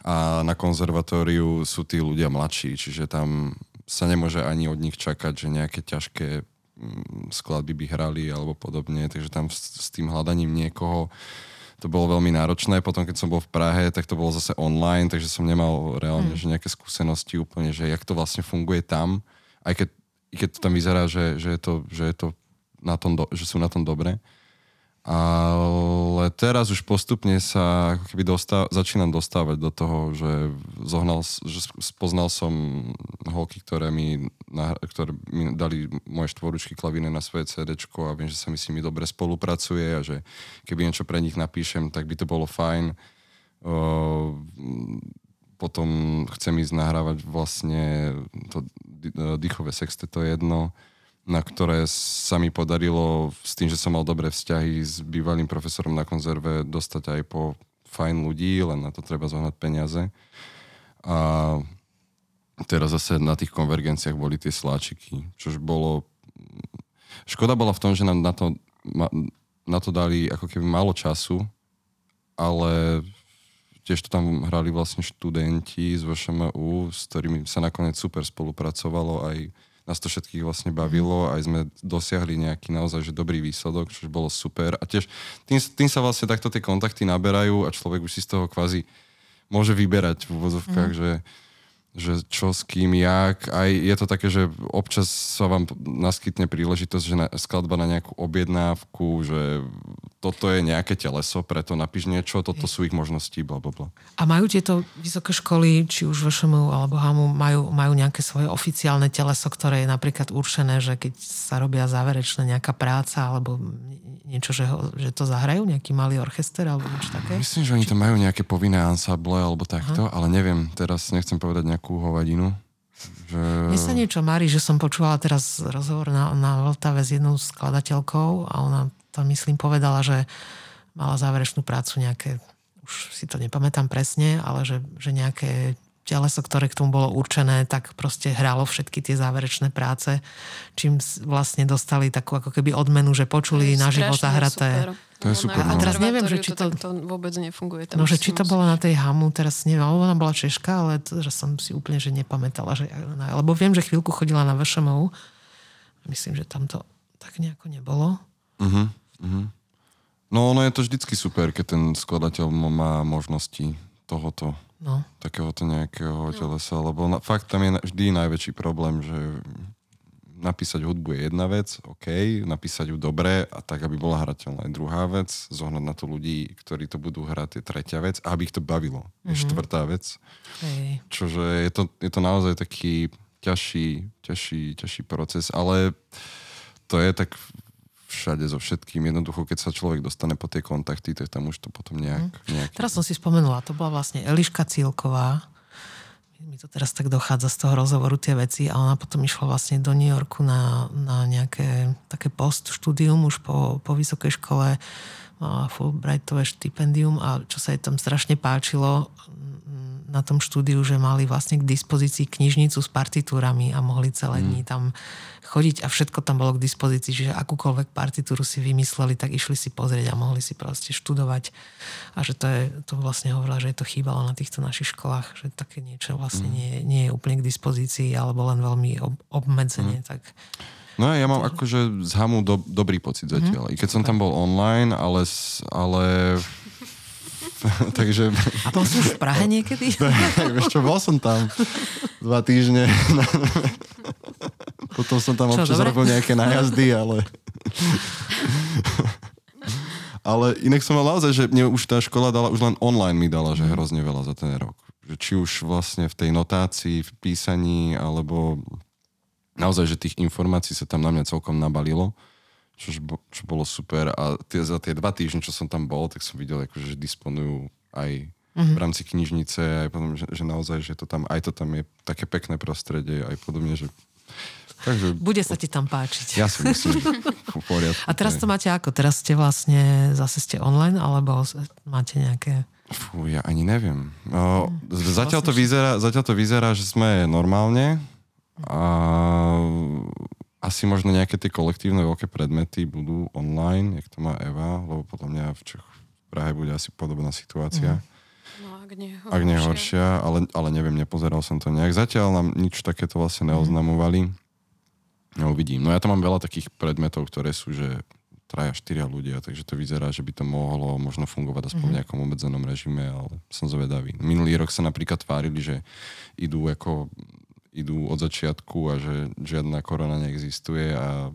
[SPEAKER 3] a na konzervatóriu sú tí ľudia mladší, čiže tam sa nemôže ani od nich čakať, že nejaké ťažké mm, skladby by hrali alebo podobne, takže tam s, s tým hľadaním niekoho to bolo veľmi náročné. Potom, keď som bol v Prahe, tak to bolo zase online, takže som nemal reálne mm. že nejaké skúsenosti úplne, že jak to vlastne funguje tam, aj keď, keď to tam vyzerá, že, že, je to, že je to na tom do, že sú na tom dobre. Ale teraz už postupne sa ako keby dostáv, začínam dostávať do toho, že, zohnal, že spoznal som holky, ktoré mi, ktoré mi dali moje štvoručky klavíne na svoje CD a viem, že sa mi s nimi dobre spolupracuje a že keby niečo pre nich napíšem, tak by to bolo fajn. Potom chcem ísť nahrávať vlastne to dýchové sexteto jedno na ktoré sa mi podarilo s tým, že som mal dobré vzťahy s bývalým profesorom na konzerve dostať aj po fajn ľudí, len na to treba zohnať peniaze. A teraz zase na tých konvergenciách boli tie sláčiky, čož bolo... Škoda bola v tom, že nám na to, na to dali ako keby málo času, ale tiež to tam hrali vlastne študenti z VŠMU, s ktorými sa nakoniec super spolupracovalo aj nás to všetkých vlastne bavilo, aj sme dosiahli nejaký naozaj že dobrý výsledok, čo bolo super. A tiež tým, tým sa vlastne takto tie kontakty naberajú a človek už si z toho kvázi môže vyberať v úvozovkách, mm. že, že čo s kým, jak. Aj je to také, že občas sa vám naskytne príležitosť, že na, skladba na nejakú objednávku, že toto je nejaké teleso, preto napíš niečo, toto sú ich možnosti, bla, bla, bla.
[SPEAKER 1] A majú tieto vysoké školy, či už VŠMU alebo HAMU, majú, majú nejaké svoje oficiálne teleso, ktoré je napríklad určené, že keď sa robia záverečná nejaká práca alebo niečo, že, ho, že to zahrajú, nejaký malý orchester alebo niečo také?
[SPEAKER 3] Myslím, že oni tam majú nejaké povinné ansáble alebo takto, Aha. ale neviem, teraz nechcem povedať nejakú hovadinu. Že...
[SPEAKER 1] Mne sa niečo marí, že som počúvala teraz rozhovor na, na Vltave s jednou skladateľkou a ona tam myslím povedala, že mala záverečnú prácu nejaké, už si to nepamätám presne, ale že, že nejaké teleso, ktoré k tomu bolo určené, tak proste hralo všetky tie záverečné práce, čím vlastne dostali takú ako keby odmenu, že počuli naživo zahraté.
[SPEAKER 2] Super. To je super.
[SPEAKER 1] No. A teraz neviem, že či to...
[SPEAKER 2] to vôbec nefunguje. Tam
[SPEAKER 1] no, že či to bolo na tej hamu, teraz neviem, alebo ona bola Češka, ale že som si úplne že nepamätala. Že, lebo viem, že chvíľku chodila na VŠMU. Myslím, že tam to tak nejako nebolo.
[SPEAKER 3] Uh-huh. Uh-huh. No ono je to vždycky super, keď ten skladateľ má možnosti tohoto, no. takéhoto nejakého no. telesa, lebo na, fakt tam je vždy najväčší problém, že napísať hudbu je jedna vec, OK, napísať ju dobre a tak, aby bola hrateľná je druhá vec, zohnať na to ľudí, ktorí to budú hrať je tretia vec a aby ich to bavilo je mm-hmm. štvrtá vec. Hej. Čože je to, je to naozaj taký ťažší, ťažší, ťažší proces, ale to je tak všade so všetkým. Jednoducho, keď sa človek dostane po tie kontakty, tak tam už to potom nejak... Mhm. nejak...
[SPEAKER 1] Teraz som si spomenula, to bola vlastne Eliška Cílková. Mi to teraz tak dochádza z toho rozhovoru tie veci a ona potom išla vlastne do New Yorku na, na nejaké také post štúdium už po, po vysokej škole mala Fulbrightové štipendium a čo sa jej tam strašne páčilo, na tom štúdiu, že mali vlastne k dispozícii knižnicu s partitúrami a mohli celé mm. dní tam chodiť a všetko tam bolo k dispozícii, čiže akúkoľvek partitúru si vymysleli, tak išli si pozrieť a mohli si proste študovať. A že to je, to vlastne hovorila, že je to chýbalo na týchto našich školách, že také niečo vlastne mm. nie, nie je úplne k dispozícii alebo len veľmi ob, obmedzenie. Mm. Tak
[SPEAKER 3] No ja mám akože z Hamu do, dobrý pocit zatiaľ. Mm. I keď som tam bol online, ale, ale Takže...
[SPEAKER 1] A bol si už v Prahe niekedy?
[SPEAKER 3] Vieš čo, bol som tam dva týždne. Potom som tam čo, občas dobre? robil nejaké najazdy, ale... ale inak som mal naozaj, že mne už tá škola dala, už len online mi dala, že hrozne veľa za ten rok. Či už vlastne v tej notácii, v písaní, alebo naozaj, že tých informácií sa tam na mňa celkom nabalilo čo, čo bolo super a tie, za tie dva týždne, čo som tam bol, tak som videl, akože, že disponujú aj mm-hmm. v rámci knižnice, aj potom, že, že naozaj, že to tam, aj to tam je také pekné prostredie, aj podobne, že
[SPEAKER 1] Takže, Bude sa ti tam páčiť.
[SPEAKER 3] Ja si myslím, v poriadku.
[SPEAKER 1] A teraz to máte ako? Teraz ste vlastne, zase ste online, alebo máte nejaké...
[SPEAKER 3] Fú, ja ani neviem. O, hmm. zatiaľ, to vyzerá, zatiaľ to vyzerá, že sme normálne a asi možno nejaké tie kolektívne veľké predmety budú online, jak to má Eva, lebo podľa mňa v Čech, v Prahe bude asi podobná situácia. Mm.
[SPEAKER 2] No, ak nie horšia.
[SPEAKER 3] Ak nie horšia, ale, ale neviem, nepozeral som to nejak. Zatiaľ nám nič takéto vlastne mhm. neoznamovali. No uvidím. No ja tam mám veľa takých predmetov, ktoré sú, že traja, štyria ľudia, takže to vyzerá, že by to mohlo možno fungovať aspoň v mhm. nejakom obmedzenom režime, ale som zvedavý. Minulý rok sa napríklad tvárili, že idú ako idú od začiatku a že žiadna korona neexistuje a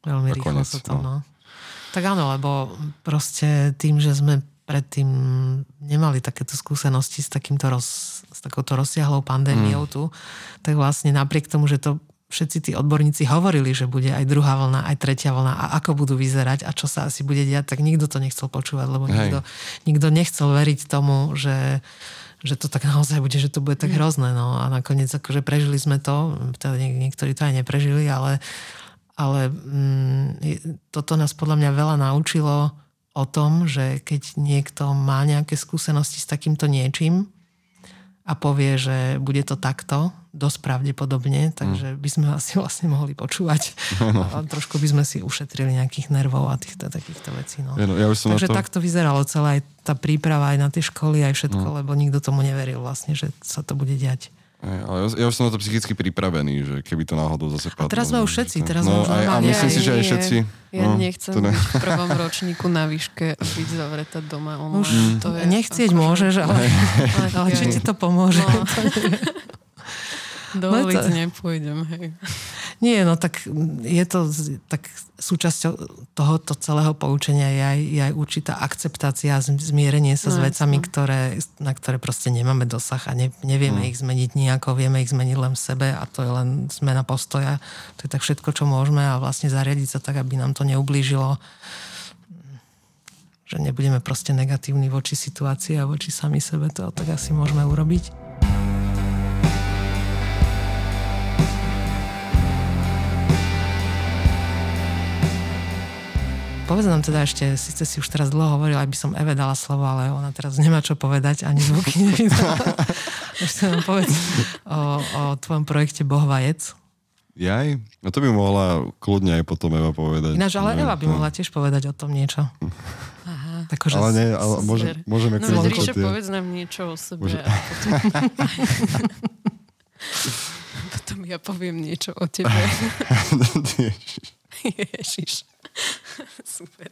[SPEAKER 1] Veľmi rýchlo konec, sa to, no. no. Tak áno, lebo proste tým, že sme predtým nemali takéto skúsenosti s, takýmto roz, s takouto rozsiahlou pandémiou mm. tu, tak vlastne napriek tomu, že to všetci tí odborníci hovorili, že bude aj druhá vlna, aj tretia vlna a ako budú vyzerať a čo sa asi bude diať, tak nikto to nechcel počúvať, lebo nikto, nikto nechcel veriť tomu, že že to tak naozaj bude, že to bude tak mm. hrozné. No a nakoniec akože prežili sme to, teda niektorí to aj neprežili, ale, ale mm, toto nás podľa mňa veľa naučilo o tom, že keď niekto má nejaké skúsenosti s takýmto niečím, a povie, že bude to takto, dosť pravdepodobne, takže by sme asi vlastne mohli počúvať. No. A trošku by sme si ušetrili nejakých nervov a týchto takýchto vecí. No.
[SPEAKER 3] Ja, no, ja som
[SPEAKER 1] takže
[SPEAKER 3] to...
[SPEAKER 1] takto vyzeralo celá aj tá príprava aj na tie školy, aj všetko, no. lebo nikto tomu neveril vlastne, že sa to bude diať.
[SPEAKER 3] Ale ja, ja už som na to psychicky pripravený, že keby to náhodou zase padlo.
[SPEAKER 1] A teraz sme už všetci, teraz
[SPEAKER 3] no,
[SPEAKER 1] už
[SPEAKER 3] aj, A myslím si, že aj všetci.
[SPEAKER 2] Ja no, nechcem to ne... byť v prvom ročníku na výške a byť zavretá doma online. Už
[SPEAKER 1] to je nechcieť akože... môžeš, ale, ale, ale či ti to pomôže. No.
[SPEAKER 2] Do ulic nepôjdem, hej.
[SPEAKER 1] Nie, no tak je to tak súčasťou tohoto celého poučenia je aj, je aj určitá akceptácia, a zmierenie sa s
[SPEAKER 2] No,
[SPEAKER 1] vecami,
[SPEAKER 2] jasno.
[SPEAKER 1] ktoré, na ktoré proste nemáme dosah a ne, nevieme ich zmeniť nejako, vieme ich zmeniť len v sebe a to je len zmena postoja. To je tak všetko, čo môžeme a vlastne zariadiť sa tak, aby nám to neublížilo že nebudeme proste negatívni voči situácii a voči sami sebe, to tak asi môžeme urobiť. Povedz nám teda ešte, síce si už teraz dlho hovorila, aby som Eve dala slovo, ale ona teraz nemá čo povedať, ani zvuky nevydala. ešte nám povedz o, o tvojom projekte Boh vajec.
[SPEAKER 3] Jaj? No to by mohla kľudne aj potom Eva povedať.
[SPEAKER 1] Ináč, ale Eva by mohla tiež povedať o tom niečo.
[SPEAKER 2] Aha.
[SPEAKER 1] Akože
[SPEAKER 3] Ale nie, ale môže, môžeme
[SPEAKER 2] No veď Ríša, povedz nám niečo o sebe
[SPEAKER 3] Môže-
[SPEAKER 2] potom... potom ja poviem niečo o tebe. Ježiš. Super.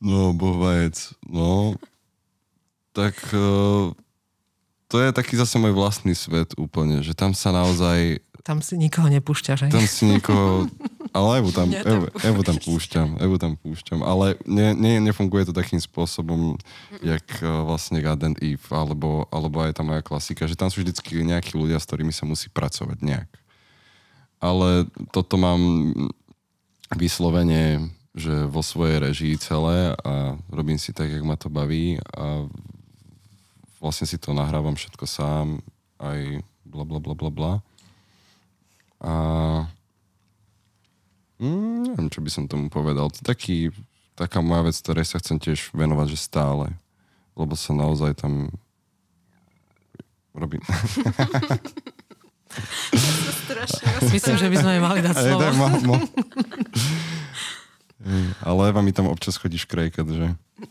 [SPEAKER 3] No, boh vajec. No, tak uh, to je taký zase môj vlastný svet úplne, že tam sa naozaj,
[SPEAKER 1] Tam si nikoho nepúšťaš, hej?
[SPEAKER 3] tam si nikoho, ale Evu tam,
[SPEAKER 2] tam
[SPEAKER 3] Evu, Evu tam púšťam, Evu tam púšťam, ale ne, ne, nefunguje to takým spôsobom, jak uh, vlastne God and Eve, alebo, alebo aj tá moja klasika, že tam sú vždycky nejakí ľudia, s ktorými sa musí pracovať nejak. Ale toto mám vyslovene, že vo svojej režii celé a robím si tak, jak ma to baví a vlastne si to nahrávam všetko sám, aj bla bla bla bla bla. A mm, neviem, čo by som tomu povedal. To taký, taká moja vec, ktorej sa chcem tiež venovať, že stále. Lebo sa naozaj tam robím.
[SPEAKER 2] Strašne.
[SPEAKER 1] Myslím, že by sme jej mali dať
[SPEAKER 3] Aj,
[SPEAKER 1] slovo.
[SPEAKER 3] tak ma, ma. Hej, Ale Eva mi tam občas chodí škrejkať, že?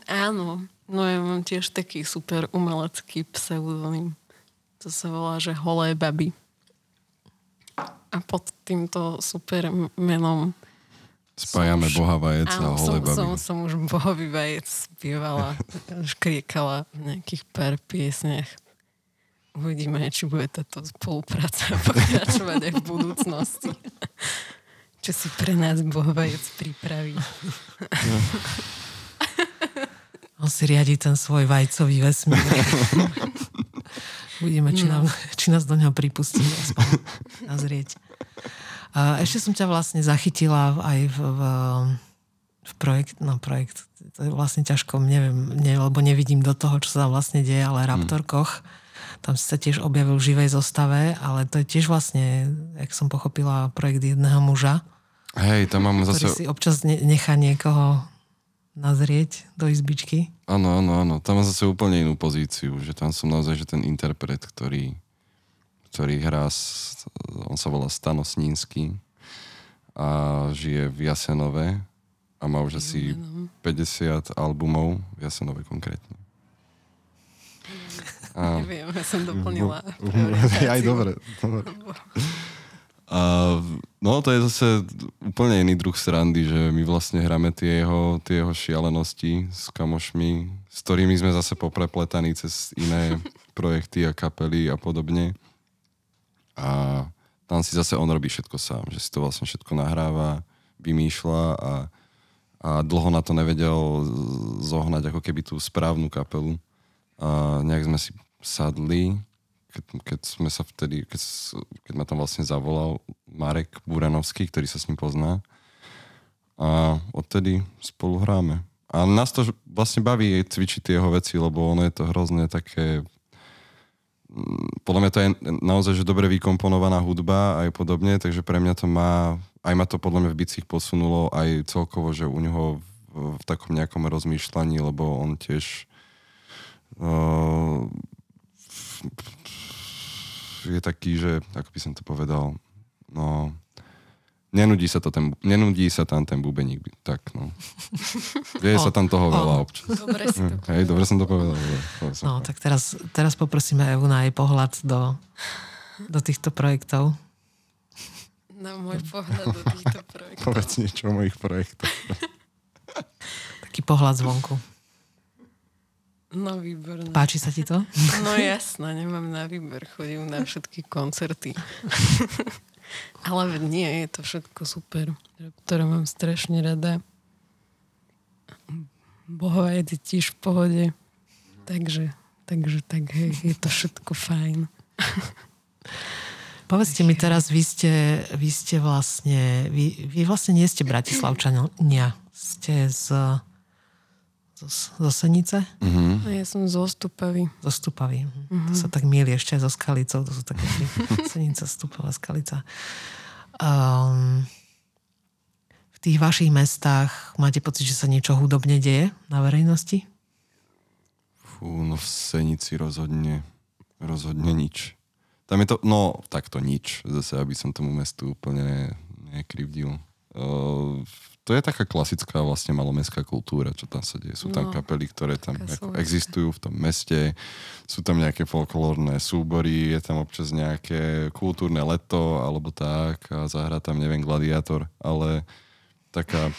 [SPEAKER 2] Áno, no ja mám tiež taký super umelecký pseudonym. To sa volá, že Holé baby. A pod týmto super menom
[SPEAKER 3] Spájame
[SPEAKER 2] už-
[SPEAKER 3] boha vajec a holé
[SPEAKER 2] som, som,
[SPEAKER 3] baby.
[SPEAKER 2] som už bohový vajec spievala, škriekala v nejakých pár piesniach. Uvidíme, či bude táto spolupráca pokračovať aj v budúcnosti. Čo si pre nás boh vajec pripraví.
[SPEAKER 1] On si riadi ten svoj vajcový vesmír. Uvidíme, či, nám, či nás do neho pripustí aspoň nazrieť. A ešte som ťa vlastne zachytila aj v, v, v projekt, no projekt, to je vlastne ťažko, neviem, ne, lebo nevidím do toho, čo sa tam vlastne deje, ale Raptor Koch, tam si sa tiež objavil v živej zostave, ale to je tiež vlastne, jak som pochopila, projekt jedného muža,
[SPEAKER 3] Hej, tam mám
[SPEAKER 1] ktorý
[SPEAKER 3] zase...
[SPEAKER 1] si občas ne, nechá niekoho nazrieť do izbičky.
[SPEAKER 3] Áno, áno, áno. Tam mám zase úplne inú pozíciu, že tam som naozaj že ten interpret, ktorý, ktorý hrá, s, on sa volá Stano Snínsky a žije v Jasenove a má už asi 50 albumov v Jasenove konkrétne. A,
[SPEAKER 2] Neviem, ja som doplnila.
[SPEAKER 3] aj dobre. dobre. A, no to je zase úplne iný druh srandy, že my vlastne hráme tie jeho, tie jeho šialenosti s kamošmi, s ktorými sme zase poprepletaní cez iné projekty a kapely a podobne. A tam si zase on robí všetko sám, že si to vlastne všetko nahráva, vymýšľa a, a dlho na to nevedel zohnať ako keby tú správnu kapelu. A nejak sme si sadli, keď, keď sme sa vtedy, keď, keď ma tam vlastne zavolal Marek Buranovský, ktorý sa s ním pozná. A odtedy spolu hráme. A nás to vlastne baví cvičiť tie jeho veci, lebo ono je to hrozne také mm, podľa mňa to je naozaj že dobre vykomponovaná hudba aj podobne, takže pre mňa to má, aj ma to podľa mňa v bicích posunulo aj celkovo, že u neho v, v takom nejakom rozmýšľaní, lebo on tiež uh, je taký, že, ako by som to povedal, no, nenudí sa, to ten, nenudí sa tam ten bubeník, tak no. Vie sa tam toho veľa občas.
[SPEAKER 2] Dobre si to
[SPEAKER 3] Hej, dobre som to povedal. Dobre.
[SPEAKER 1] No, tak teraz, teraz poprosíme Evu na jej pohľad do, do týchto projektov.
[SPEAKER 2] na môj pohľad do týchto projektov.
[SPEAKER 3] Povedz niečo o mojich projektoch.
[SPEAKER 1] Taký pohľad zvonku.
[SPEAKER 2] No výborné.
[SPEAKER 1] Páči sa ti to?
[SPEAKER 2] No jasné, nemám na výber, chodím na všetky koncerty. Ale nie, je to všetko super, ktoré mám strašne rada. Bohová je tiež v pohode. Takže, takže tak, hej, je to všetko fajn.
[SPEAKER 1] Povedzte mi teraz, vy ste, vy ste vlastne, vy, vy vlastne nie ste bratislavčania, ste z, zo Senice?
[SPEAKER 3] Mhm.
[SPEAKER 2] A ja som z Ostupavy.
[SPEAKER 1] Zo Stupavy. Mm-hmm. To sa tak míli ešte so Skalicou, to sú také. Senica, Stupava, Skalica. Um, v tých vašich mestách máte pocit, že sa niečo hudobne deje na verejnosti?
[SPEAKER 3] Fú, no v Senici rozhodne, rozhodne nič. Tam je to, no takto nič, zase aby som tomu mestu úplne nekrivdil. Uh, to je taká klasická vlastne malomestská kultúra, čo tam sa deje. Sú tam
[SPEAKER 2] No,
[SPEAKER 3] kapely, ktoré tam ako existujú v tom meste, sú tam nejaké folklórne súbory, je tam občas nejaké kultúrne leto alebo tak a zahrá tam, neviem, gladiátor, ale taká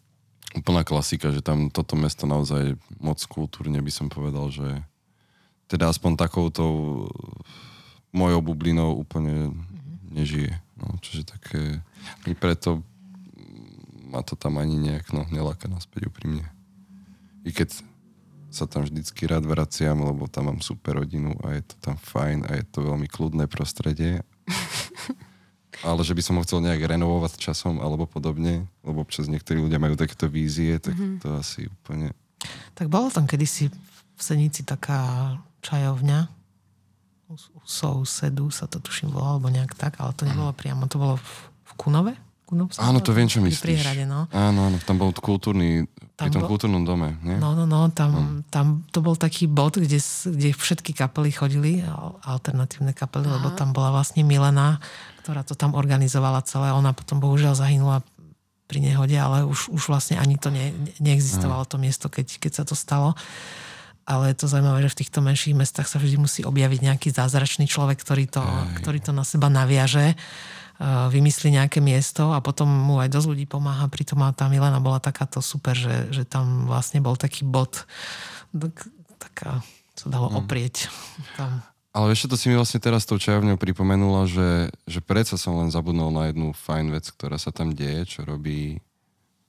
[SPEAKER 3] úplná klasika, že tam toto mesto naozaj moc kultúrne by som povedal, že teda aspoň takouto mojou bublinou úplne nežije. No, čiže také... I preto ma to tam ani nejak no, neláka naspäť úprimne. I keď sa tam vždycky rád vraciam, lebo tam mám super rodinu a je to tam fajn a je to veľmi kľudné prostredie. Ale že by som ho chcel nejak renovovať časom alebo podobne, lebo občas niektorí ľudia majú takéto vízie, tak
[SPEAKER 2] Mhm.
[SPEAKER 3] to asi úplne...
[SPEAKER 1] Tak bolo tam kedysi v Senici taká čajovňa, Us- Usou, Sedu sa to tuším volalo, alebo nejak tak, ale to nebolo priamo, to bolo v, v Kunove? Kunov sa
[SPEAKER 3] Áno, to viem, čo
[SPEAKER 1] Pri
[SPEAKER 3] myslíš.
[SPEAKER 1] Priehrade, no.
[SPEAKER 3] Áno, áno, tam bol kultúrny,
[SPEAKER 1] Tam
[SPEAKER 3] pri tom
[SPEAKER 1] bol-
[SPEAKER 3] kultúrnom dome, nie?
[SPEAKER 1] No, no, no, tam, tam to bol taký bod, kde, kde všetky kapely chodili, al- alternatívne kapely, lebo tam bola vlastne Milena, ktorá to tam organizovala celé. Ona potom bohužiaľ zahynula pri nehode, ale už, už vlastne ani to ne, ne- neexistovalo to miesto, keď, keď sa to stalo. Ale je to zaujímavé, že v týchto menších mestách sa vždy musí objaviť nejaký zázračný človek, ktorý to, ktorý to na seba naviaže, vymyslí nejaké miesto a potom mu aj dosť ľudí pomáha. Pritom tá Milena bola takáto super, že, že tam vlastne bol taký bod, tak, taká, sa dalo oprieť. Tam.
[SPEAKER 3] Ale ešte to si mi vlastne teraz tou čajovňou pripomenula, že, že predsa som len zabudol na jednu fajn vec, ktorá sa tam deje, čo robí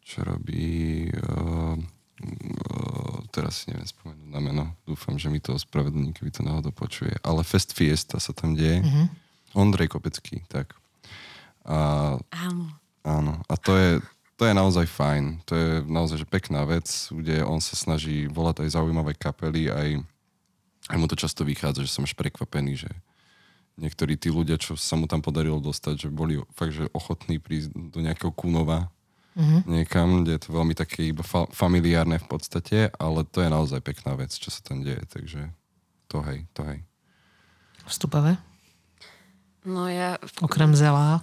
[SPEAKER 3] čo robí uh, uh, teraz si neviem spomenúť na meno. Dúfam, že mi to ospravedlní, keby to náhodou počuje. Ale Fest Fiesta sa tam deje. Mm-hmm. Ondrej Kopecký, tak. A
[SPEAKER 2] Áno.
[SPEAKER 3] Áno, a to je, to je naozaj fajn. To je naozaj že pekná vec, kde on sa snaží volať aj zaujímavé kapely, aj, aj mu to často vychádza, že som až prekvapený, že niektorí tí ľudia, čo sa mu tam podarilo dostať, že boli fakt, že ochotní prísť do nejakého Kunova mm-hmm. niekam, kde je to veľmi také iba fa- familiárne v podstate, ale to je naozaj pekná vec, čo sa tam deje, takže to hej, to hej.
[SPEAKER 1] Vstupové,
[SPEAKER 2] No ja,
[SPEAKER 1] okrem zelá.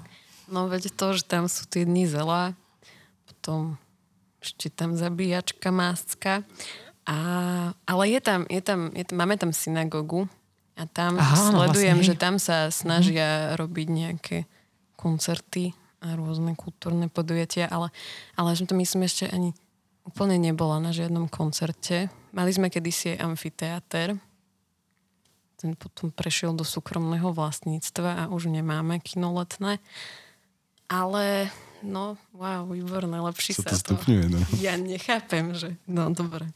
[SPEAKER 2] No veď to, že tam sú tie dni zela, potom ešte tam zabíjačka mástka. A, ale je tam, je tam, je tam, máme tam synagogu a tam
[SPEAKER 1] Aha,
[SPEAKER 2] Aha,
[SPEAKER 1] no
[SPEAKER 2] sledujem,
[SPEAKER 1] vlastne,
[SPEAKER 2] že tam sa snažia robiť nejaké koncerty a rôzne kultúrne podujatia, ale, ale že to myslím ešte ani úplne nebola na žiadnom koncerte. Mali sme kedysi aj amfiteáter, ten potom prešiel do súkromného vlastníctva a už nemáme kino letné. Ale, no, wow, výborné, lepší
[SPEAKER 3] Sa
[SPEAKER 2] sa,
[SPEAKER 3] to stupňuje, no.
[SPEAKER 2] Ja nechápem, že... No, dobre.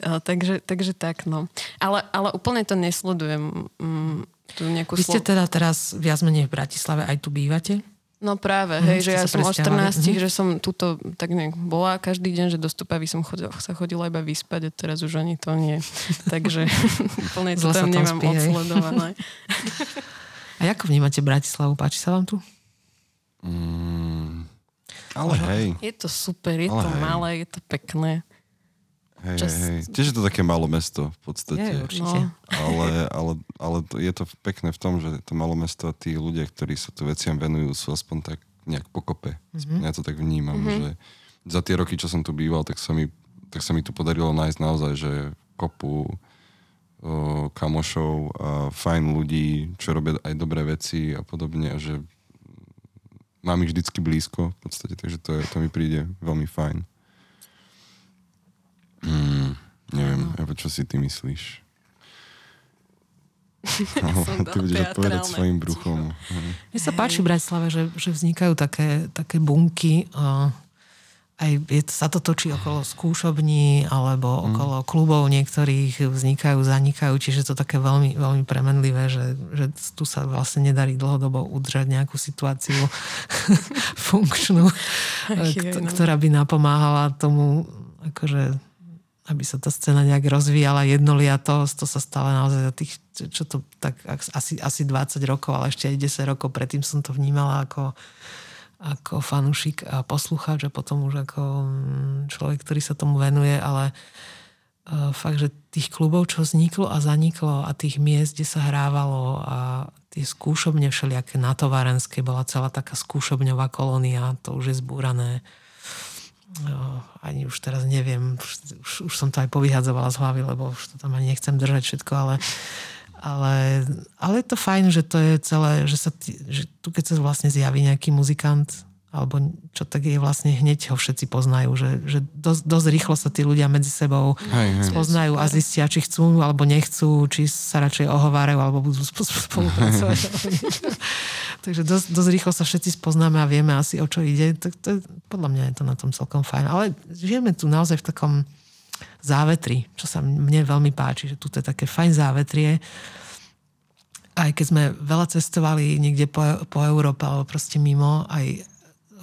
[SPEAKER 2] Uh, takže, takže tak, no. Ale, ale úplne to nesledujem. Mm, tú nejakú
[SPEAKER 1] Vy ste
[SPEAKER 2] slo-
[SPEAKER 1] teda teraz viac menej v Bratislave, aj tu bývate?
[SPEAKER 2] No práve, hej,
[SPEAKER 1] ste
[SPEAKER 2] že ja som o
[SPEAKER 1] presťahovali,
[SPEAKER 2] 14,
[SPEAKER 1] mhm.
[SPEAKER 2] že som tuto tak nejak bola každý deň, že do Stupavy som chodila, sa chodila iba vyspať a teraz už ani to nie. Takže úplne to tam
[SPEAKER 1] tam
[SPEAKER 2] nemám
[SPEAKER 1] spí,
[SPEAKER 2] odsledované.
[SPEAKER 1] A ako vnímate Bratislavu? Páči sa vám tu?
[SPEAKER 3] Mm, ale hej,
[SPEAKER 2] Je to super, je
[SPEAKER 3] Ale
[SPEAKER 2] to
[SPEAKER 3] hej.
[SPEAKER 2] malé, je to pekné.
[SPEAKER 3] hej,
[SPEAKER 2] Čas-
[SPEAKER 3] hej. Tiež je to také malo mesto v podstate.
[SPEAKER 1] Je, určite.
[SPEAKER 2] No.
[SPEAKER 3] ale, ale, ale to, je to pekné v tom, že to malo mesto a tí ľudia, ktorí sa tu veciam venujú, sú aspoň tak nejak pokope. Mm-hmm. Ja to tak vnímam, mm-hmm. že za tie roky, čo som tu býval, tak sa mi, tak sa mi tu podarilo nájsť naozaj, že kopu o, kamošov a fajn ľudí, čo robia aj dobré veci a podobne a že mám ich vždycky blízko v podstate, takže to, je, to mi príde veľmi fajn. Mm, neviem, Evo, čo si ty myslíš?
[SPEAKER 2] som
[SPEAKER 3] Ty budeš odpovedať svojim bruchom.
[SPEAKER 1] Mne sa páči v Bratislave, že, že vznikajú také, také bunky. A aj je, sa to točí okolo skúšobní alebo okolo klubov niektorých vznikajú, zanikajú, čiže to také veľmi, veľmi premenlivé, že, že tu sa vlastne nedarí dlhodobo udržať nejakú situáciu funkčnú,
[SPEAKER 2] no.
[SPEAKER 1] ktorá by napomáhala tomu, akože aby sa tá scéna nejak rozvíjala jednoliatosť, to sa stále naozaj za tých, čo to tak ak- asi, asi 20 rokov, ale ešte aj 10 rokov predtým som to vnímala ako, ako fanúšik a poslucháč a potom už ako mm, človek, ktorý sa tomu venuje, ale uh, fakt, že tých klubov, čo vzniklo a zaniklo a tých miest, kde sa hrávalo a tie skúšobne všelijaké na továrenské, bola celá taká skúšobňová kolónia, to už je zbúrané. No, ani už teraz neviem, už, už, som to aj povyhadzovala z hlavy, lebo už to tam ani nechcem držať všetko, ale, ale, ale je to fajn, že to je celé, že, sa, že tu keď sa vlastne zjaví nejaký muzikant, alebo čo tak je vlastne hneď ho všetci poznajú, že, že dosť, dosť rýchlo sa tí ľudia medzi sebou
[SPEAKER 3] Hej, hej.
[SPEAKER 1] spoznajú a zistia, či chcú alebo nechcú, či sa radšej ohovárajú alebo budú sp- sp- spolupracovať. Takže dosť, dosť rýchlo sa všetci spoznáme a vieme asi o čo ide. Tak to, je- podľa mňa je to na tom celkom fajn. Ale žijeme tu naozaj v takom závetri, čo sa mne veľmi páči, že tu je také fajn závetrie. Aj keď sme veľa cestovali niekde po, po Európe alebo proste mimo, aj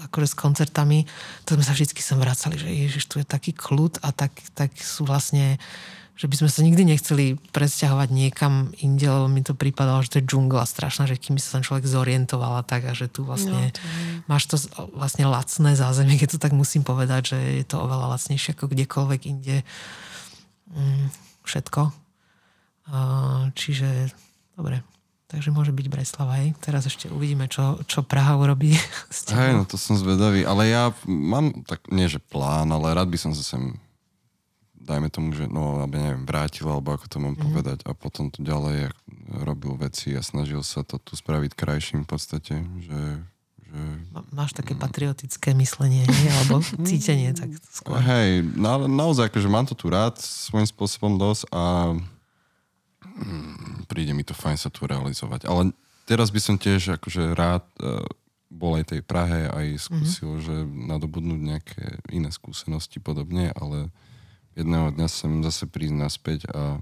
[SPEAKER 1] akože s koncertami, to sme sa vždy sem vracali, že ježiš, tu je taký kľud a tak, tak sú vlastne že by sme sa nikdy nechceli presťahovať niekam inde, lebo mi to pripadalo, že to je džungla strašná, že kým by sa ten človek zorientoval a tak a že tu vlastne
[SPEAKER 2] No, to je-
[SPEAKER 1] máš to vlastne lacné zázemie, keď to tak musím povedať, že je to oveľa lacnejšie ako kdekoľvek inde. Mm, všetko. A, čiže, dobre. Takže môže byť Breslava, hej. Teraz ešte uvidíme, čo, čo Praha urobí.
[SPEAKER 3] Hej, no to som zvedavý, ale ja mám tak, nie že plán, ale rád by som sa sem dajme tomu, že no, alebo neviem, vrátil, alebo ako to mám mm. povedať a potom tu ďalej robil veci a snažil sa to tu spraviť krajším v podstate, že, že
[SPEAKER 1] Má- Máš také patriotické myslenie, hej? alebo cítenie, tak skôr.
[SPEAKER 3] Hej, na, naozaj, akože mám to tu rád svojím spôsobom dosť a mm, príde mi to fajn sa tu realizovať. Ale teraz by som tiež akože rád uh, bol aj tej Prahe aj skúsil, mm-hmm. že nadobudnúť nejaké iné skúsenosti podobne, ale jedného dňa sem zase prísť naspäť a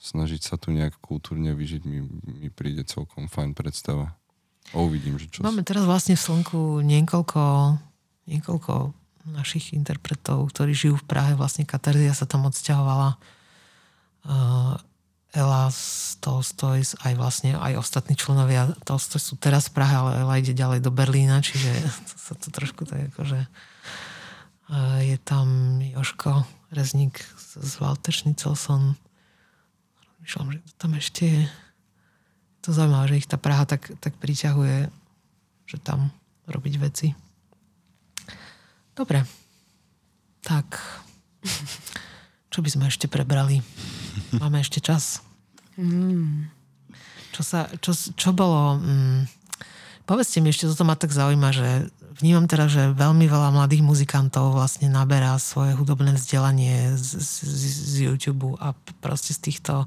[SPEAKER 3] snažiť sa tu nejak kultúrne vyžiť mi, mi príde celkom fajn predstava. A uvidím, že čo...
[SPEAKER 1] Máme teraz vlastne v Slnku niekoľko, niekoľko našich interpretov, ktorí žijú v Prahe. Vlastne Katarzia sa tam odsťahovala. Uh, Ela z Tolstoy, aj vlastne aj ostatní členovia Tolstoy sú teraz v Prahe, ale Ela ide ďalej do Berlína, čiže to sa to trošku tak akože uh, je tam Joško Rezník z, Walter Schnitzelson. Myšľam, že to tam ešte je to zaujímavé, že ich tá Praha tak, tak priťahuje, že tam robiť veci. Dobre. Tak. Čo by sme ešte prebrali? Máme ešte čas. Čo, sa, čo, čo bolo... Mm, povedzte mi ešte, toto ma tak zaujíma, že vnímam teraz, že veľmi veľa mladých muzikantov vlastne naberá svoje hudobné vzdelanie z, z, z YouTube a proste z týchto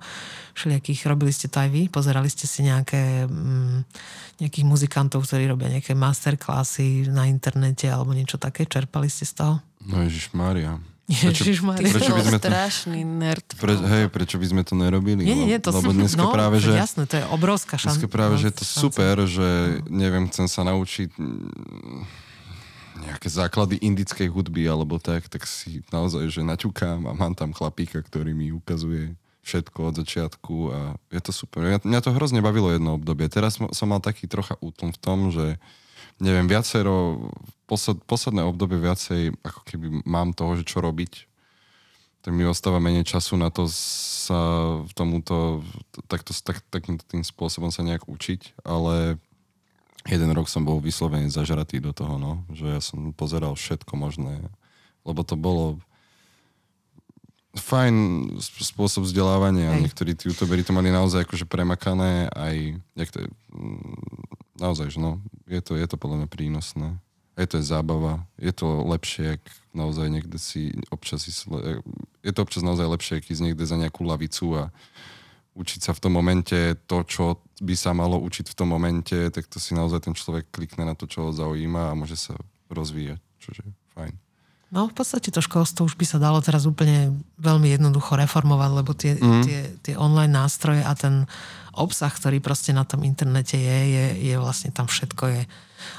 [SPEAKER 1] všelijakých, robili ste to aj vy? Pozerali ste si nejaké mm, nejakých muzikantov, ktorí robia nejaké masterklasy na internete alebo niečo také? Čerpali ste z toho?
[SPEAKER 3] No Ježiš Mária.
[SPEAKER 1] Ježišmarja.
[SPEAKER 2] Ty
[SPEAKER 3] Prečo by sme to-
[SPEAKER 2] strašný nerd.
[SPEAKER 3] Pre, hej, prečo by sme to nerobili?
[SPEAKER 1] Nie, nie, to
[SPEAKER 3] Lebo dneska
[SPEAKER 1] no,
[SPEAKER 3] práve,
[SPEAKER 1] to
[SPEAKER 3] že...
[SPEAKER 1] jasné, to je obrovská šanca.
[SPEAKER 3] Dneska práve, že je to super, že neviem, chcem sa naučiť mm, nejaké základy indickej hudby alebo tak, tak si naozaj, že naťukám a mám tam chlapíka, ktorý mi ukazuje všetko od začiatku a je to super. Mňa, mňa to hrozne bavilo jedno obdobie. Teraz som mal taký trocha útlm v tom, že neviem, viacero, posled, posledné obdobie viacej, ako keby mám toho, že čo robiť, tak mi ostáva menej času na to sa tomuto, takto, tak, takým tým spôsobom sa nejak učiť, ale jeden rok som bol vyslovene zažratý do toho, no, že ja som pozeral všetko možné, lebo to bolo fajn sp- spôsob vzdelávania.
[SPEAKER 1] Hej.
[SPEAKER 3] Niektorí tí youtuberi to mali naozaj akože premakané aj, jak to je, mm, naozaj, že no, je to, je to podľa mňa prínosné. Je to je zábava, je to lepšie, ak naozaj niekde si občas ísť, le- je to občas naozaj lepšie, ak ísť niekde za nejakú lavicu a učiť sa v tom momente to, čo by sa malo učiť v tom momente, tak to si naozaj ten človek klikne na to, čo ho zaujíma a môže sa rozvíjať, čo je fajn.
[SPEAKER 1] No v podstate to školstvo už by sa dalo teraz úplne veľmi jednoducho reformovať, lebo tie, mm. tie, tie online nástroje a ten obsah, ktorý proste na tom internete je, je, je vlastne tam všetko je.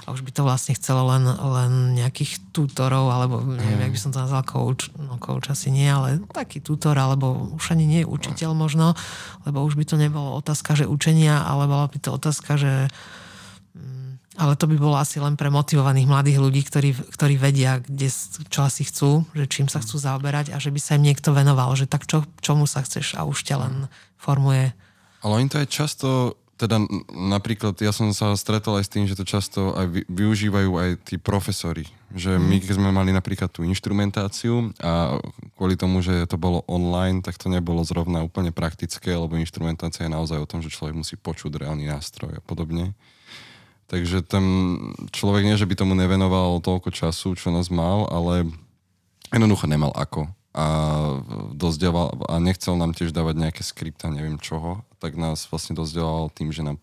[SPEAKER 1] A už by to vlastne chcelo len, len nejakých tutorov, alebo neviem, mm. jak by som to nazval, coach, no coach asi nie, ale taký tutor, alebo už ani nie učiteľ možno, lebo už by to nebolo otázka, že učenia, ale bola by to otázka, že ale to by bolo asi len pre motivovaných mladých ľudí, ktorí, ktorí vedia, kde, čo asi chcú, že čím sa chcú zaoberať a že by sa im niekto venoval, že tak čo, čomu sa chceš a už ťa len formuje.
[SPEAKER 3] Ale oni to aj často, teda napríklad ja som sa stretol aj s tým, že to často aj využívajú aj tí profesori. Že my, keď sme mali napríklad tú inštrumentáciu a kvôli tomu, že to bolo online, tak to nebolo zrovna úplne praktické, lebo inštrumentácia je naozaj o tom, že človek musí počuť reálny nástroj a podobne. Takže ten človek nie, že by tomu nevenoval toľko času, čo nás mal, ale jednoducho nemal ako. A, dozdeval, a nechcel nám tiež dávať nejaké skripta, neviem čoho, tak nás vlastne dozdeval tým, že nám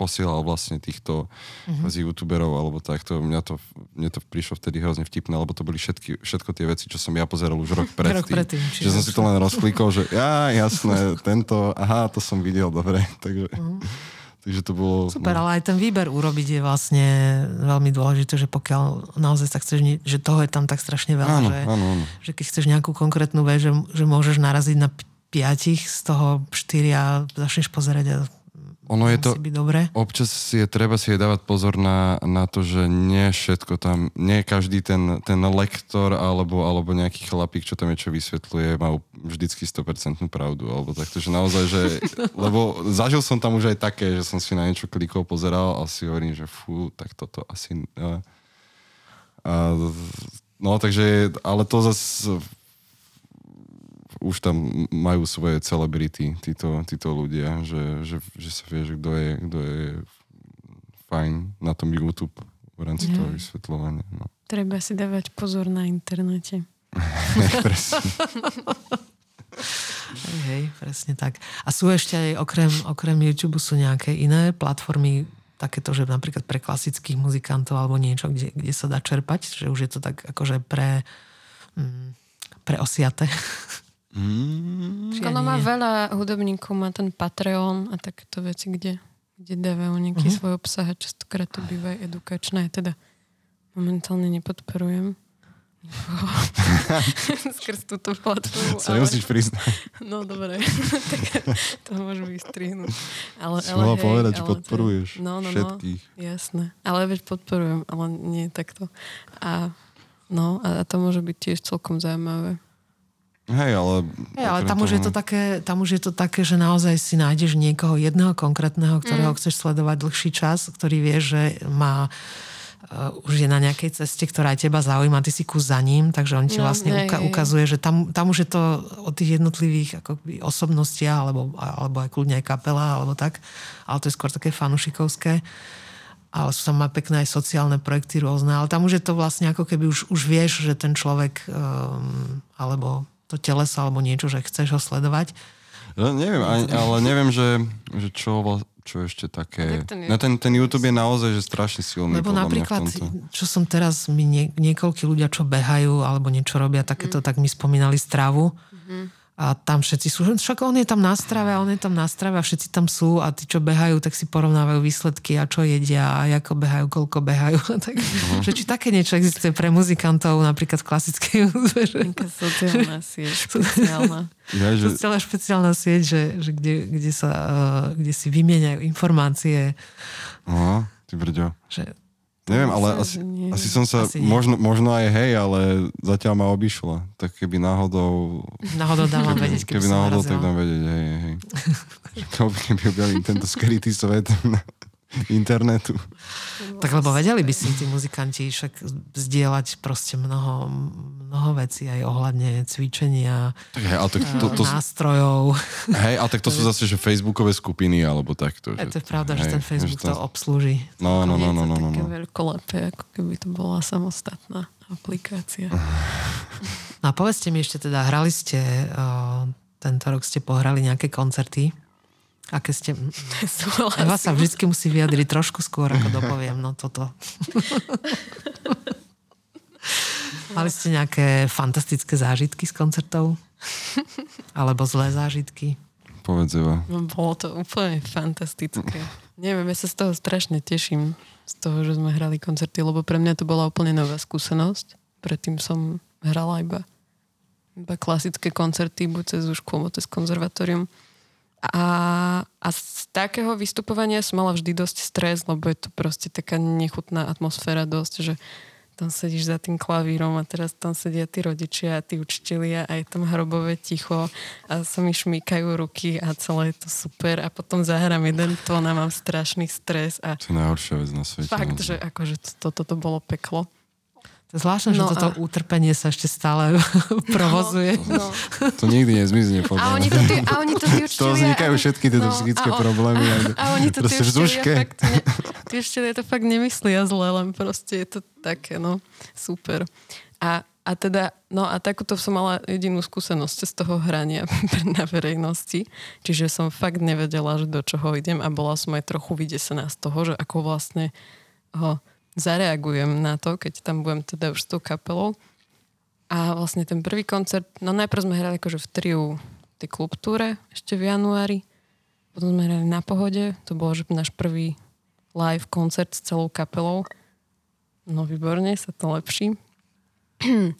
[SPEAKER 3] posielal vlastne týchto mm-hmm. z youtuberov alebo takto. Mňa to, mne to prišlo vtedy hrozne vtipné, lebo to boli všetky, všetko tie veci, čo som ja pozeral už rok predtým. rok predtým že som si to len rozklikol, že ja, jasné, tento, aha, to som videl, dobre. Takže... Mm-hmm. Takže to bolo...
[SPEAKER 1] Super, no. ale aj ten výber urobiť je vlastne veľmi dôležité, že pokiaľ naozaj sa chceš, že toho je tam tak strašne veľa,
[SPEAKER 3] áno,
[SPEAKER 1] že,
[SPEAKER 3] áno, áno.
[SPEAKER 1] že keď chceš nejakú konkrétnu vec, že, že môžeš naraziť na piatich, z toho štyria začneš pozerať a
[SPEAKER 3] ono je to,
[SPEAKER 1] dobre.
[SPEAKER 3] občas je treba si je dávať pozor na, na to, že nie všetko tam, nie každý ten, ten lektor alebo, alebo nejaký chlapík, čo tam je, čo vysvetľuje, má vždycky 100% pravdu, alebo takto, že naozaj, že, lebo zažil som tam už aj také, že som si na niečo klikol, pozeral a si hovorím, že fú, tak toto asi... A, a, no, takže, ale to zase už tam majú svoje celebrity, títo, títo ľudia, že, že, že sa vie, že kto je, kto je fajn na tom YouTube v rámci mm. toho vysvetľovania. No.
[SPEAKER 2] Treba si dávať pozor na internete.
[SPEAKER 3] Presne.
[SPEAKER 1] hej, hej, presne tak. A sú ešte aj okrem, okrem YouTube sú nejaké iné platformy, takéto, že napríklad pre klasických muzikantov alebo niečo, kde, kde sa dá čerpať, že už je to tak akože pre, mm, pre osiate.
[SPEAKER 2] Mm. Ono má veľa hudobníkov, má ten Patreon a takéto veci, kde, kde dávajú nejaký uh-huh. svoj obsah a častokrát to býva aj edukačné. Teda momentálne nepodporujem skrz túto platformu.
[SPEAKER 3] Sa ale... nemusíš priznať.
[SPEAKER 2] No dobre, tak to môžem vystrihnúť. Ale,
[SPEAKER 3] si ale hej, povedať, že podporuješ to... no, no, no, všetkých.
[SPEAKER 2] No, jasné. Ale veď podporujem, ale nie takto. A, no, a to môže byť tiež celkom zaujímavé.
[SPEAKER 3] Hej, ale...
[SPEAKER 1] Hej, ale tam už, je to také, tam už je to také, že naozaj si nájdeš niekoho jedného konkrétneho, ktorého mm. chceš sledovať dlhší čas, ktorý vie, že má uh, už je na nejakej ceste, ktorá aj teba zaujíma, ty si kus za ním, takže on ti no, vlastne hej, uka- ukazuje, že tam, tam už je to o tých jednotlivých akoby, osobnostiach, alebo, alebo aj kľudne aj kapela, alebo tak, ale to je skôr také fanušikovské. Ale sú tam aj pekné aj sociálne projekty rôzne, ale tam už je to vlastne ako keby už, už vieš, že ten človek um, alebo to teleso alebo niečo, že chceš ho sledovať.
[SPEAKER 3] No, neviem, ale neviem, že, že čo, čo ešte také... Ten, no, ten, ten YouTube je naozaj že strašne silný.
[SPEAKER 1] Lebo napríklad, čo som teraz, mi nie, niekoľkí ľudia, čo behajú alebo niečo robia takéto, mm. tak mi spomínali stravu. Mm a tam všetci sú, však on je tam na strave on je tam na strave a všetci tam sú a tí, čo behajú, tak si porovnávajú výsledky a čo jedia a ako behajú, koľko behajú. tak, uh-huh. že či také niečo existuje pre muzikantov, napríklad v klasickej hudbe.
[SPEAKER 2] Taká sociálna sieť, špeciálna. Ja,
[SPEAKER 1] že... Sociálna špeciálna sieť, že, že kde, kde, sa, uh, kde si vymieňajú informácie.
[SPEAKER 3] Aha, ty brďo. Že Neviem, ale asi, asi som sa, asi možno, možno aj hej, ale zatiaľ ma obišla. Tak keby náhodou...
[SPEAKER 1] Náhodou dám keby, vedieť, keby,
[SPEAKER 3] keby náhodou, tak dám vedieť, hej, hej. keby objavili tento skrytý svet internetu.
[SPEAKER 1] Tak lebo vedeli by si tí muzikanti však zdieľať proste mnoho, mnoho vecí aj ohľadne cvičenia,
[SPEAKER 3] tak hej, ale tak to, to,
[SPEAKER 1] nástrojov.
[SPEAKER 3] Hej, ale tak to sú zase že facebookové skupiny alebo takto.
[SPEAKER 1] Že, to je pravda, hej, že ten Facebook že to, to obslúži.
[SPEAKER 3] No, no, no, no, no, no.
[SPEAKER 2] Také no. veľkolepé, ako keby to bola samostatná aplikácia.
[SPEAKER 1] No a povedzte mi ešte teda, hrali ste uh, tento rok ste pohrali nejaké koncerty. Aké ste...
[SPEAKER 2] Súhlasím.
[SPEAKER 1] Eva sa vždy musí vyjadriť trošku skôr, ako dopoviem. No toto. Mali ste nejaké fantastické zážitky z koncertov? Alebo zlé zážitky?
[SPEAKER 3] Povedz Eva.
[SPEAKER 2] No, bolo to úplne fantastické. Neviem, ja sa z toho strašne teším, z toho, že sme hrali koncerty, lebo pre mňa to bola úplne nová skúsenosť. Predtým som hrala iba, iba klasické koncerty, buď cez alebo cez konzervatórium. A, a z takého vystupovania som mala vždy dosť stres, lebo je to proste taká nechutná atmosféra dosť, že tam sedíš za tým klavírom a teraz tam sedia tí rodičia a tí učitelia a je tam hrobové ticho a sa mi šmýkajú ruky a celé je to super a potom zahrám jeden tón a mám strašný stres a
[SPEAKER 3] To je najhoršia vec na svete.
[SPEAKER 2] fakt,
[SPEAKER 3] no.
[SPEAKER 2] že akože toto to, to bolo peklo.
[SPEAKER 1] To je zvláštne, že
[SPEAKER 2] No
[SPEAKER 1] toto
[SPEAKER 2] a-
[SPEAKER 1] utrpenie sa ešte stále provozuje.
[SPEAKER 2] No.
[SPEAKER 3] To nikdy nezmizne, podľa
[SPEAKER 2] A oni to, tí, a oni to tí
[SPEAKER 3] To
[SPEAKER 2] učitelia...
[SPEAKER 3] vznikajú všetky tieto
[SPEAKER 2] no,
[SPEAKER 3] psychické
[SPEAKER 2] a on-
[SPEAKER 3] problémy.
[SPEAKER 2] A,
[SPEAKER 3] A,
[SPEAKER 2] a oni to tí učitelia fakt, ne, tí to fakt nemyslia zle, len proste je to také, no, super. A, a teda, no a takúto som mala jedinú skúsenosť z toho hrania na verejnosti, čiže som fakt nevedela, že do čoho idem a bola som aj trochu vydesená z toho, že ako vlastne ho zareagujem na to, keď tam budem teda už s tou kapelou. A vlastne ten prvý koncert, no najprv sme hrali akože v triu tej klubtúre ešte v januári. Potom sme hrali na pohode, to bol že náš prvý live koncert s celou kapelou. No výborne, sa to lepší.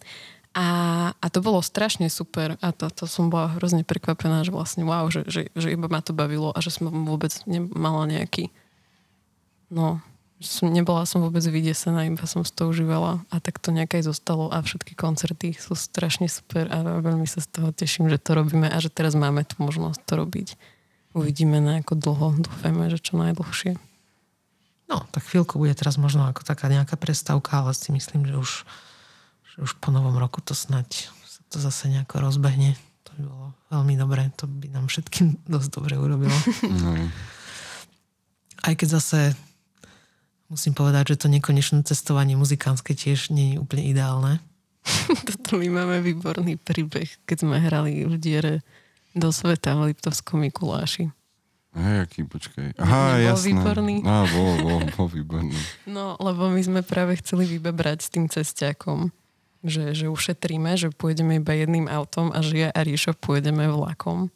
[SPEAKER 2] A, a to bolo strašne super a to, to som bola hrozne prekvapená, že vlastne wow, že, že, že iba ma to bavilo a že som vôbec nemala nejaký no, som, nebola som vôbec vydesená, iba som z toho užívala a tak to nejak aj zostalo a všetky koncerty sú strašne super a veľmi sa z toho teším, že to robíme a že teraz máme tu možnosť to robiť. Uvidíme na ako dlho, dúfajme, že čo najdlhšie.
[SPEAKER 1] No, tak chvíľku bude teraz možno ako taká nejaká prestávka, ale si myslím, že už, že už po novom roku to snať sa to zase nejako rozbehne. To by bolo veľmi dobré. To by nám všetkým dosť dobre urobilo.
[SPEAKER 3] No,
[SPEAKER 1] Aj keď zase musím povedať, že to nekonečné cestovanie muzikánske tiež nie je úplne ideálne.
[SPEAKER 2] Toto my máme výborný príbeh, keď sme hrali v diere do sveta v Liptovskom Mikuláši.
[SPEAKER 3] hej, aký, počkaj. Aha,
[SPEAKER 2] Nebol
[SPEAKER 3] jasné.
[SPEAKER 2] výborný?
[SPEAKER 3] Á, bol, bol, bol výborný.
[SPEAKER 2] No, lebo my sme práve chceli vybebrať s tým cestiakom, že, že ušetríme, že pôjdeme iba jedným autom a že ja a Ríšo pôjdeme vlakom,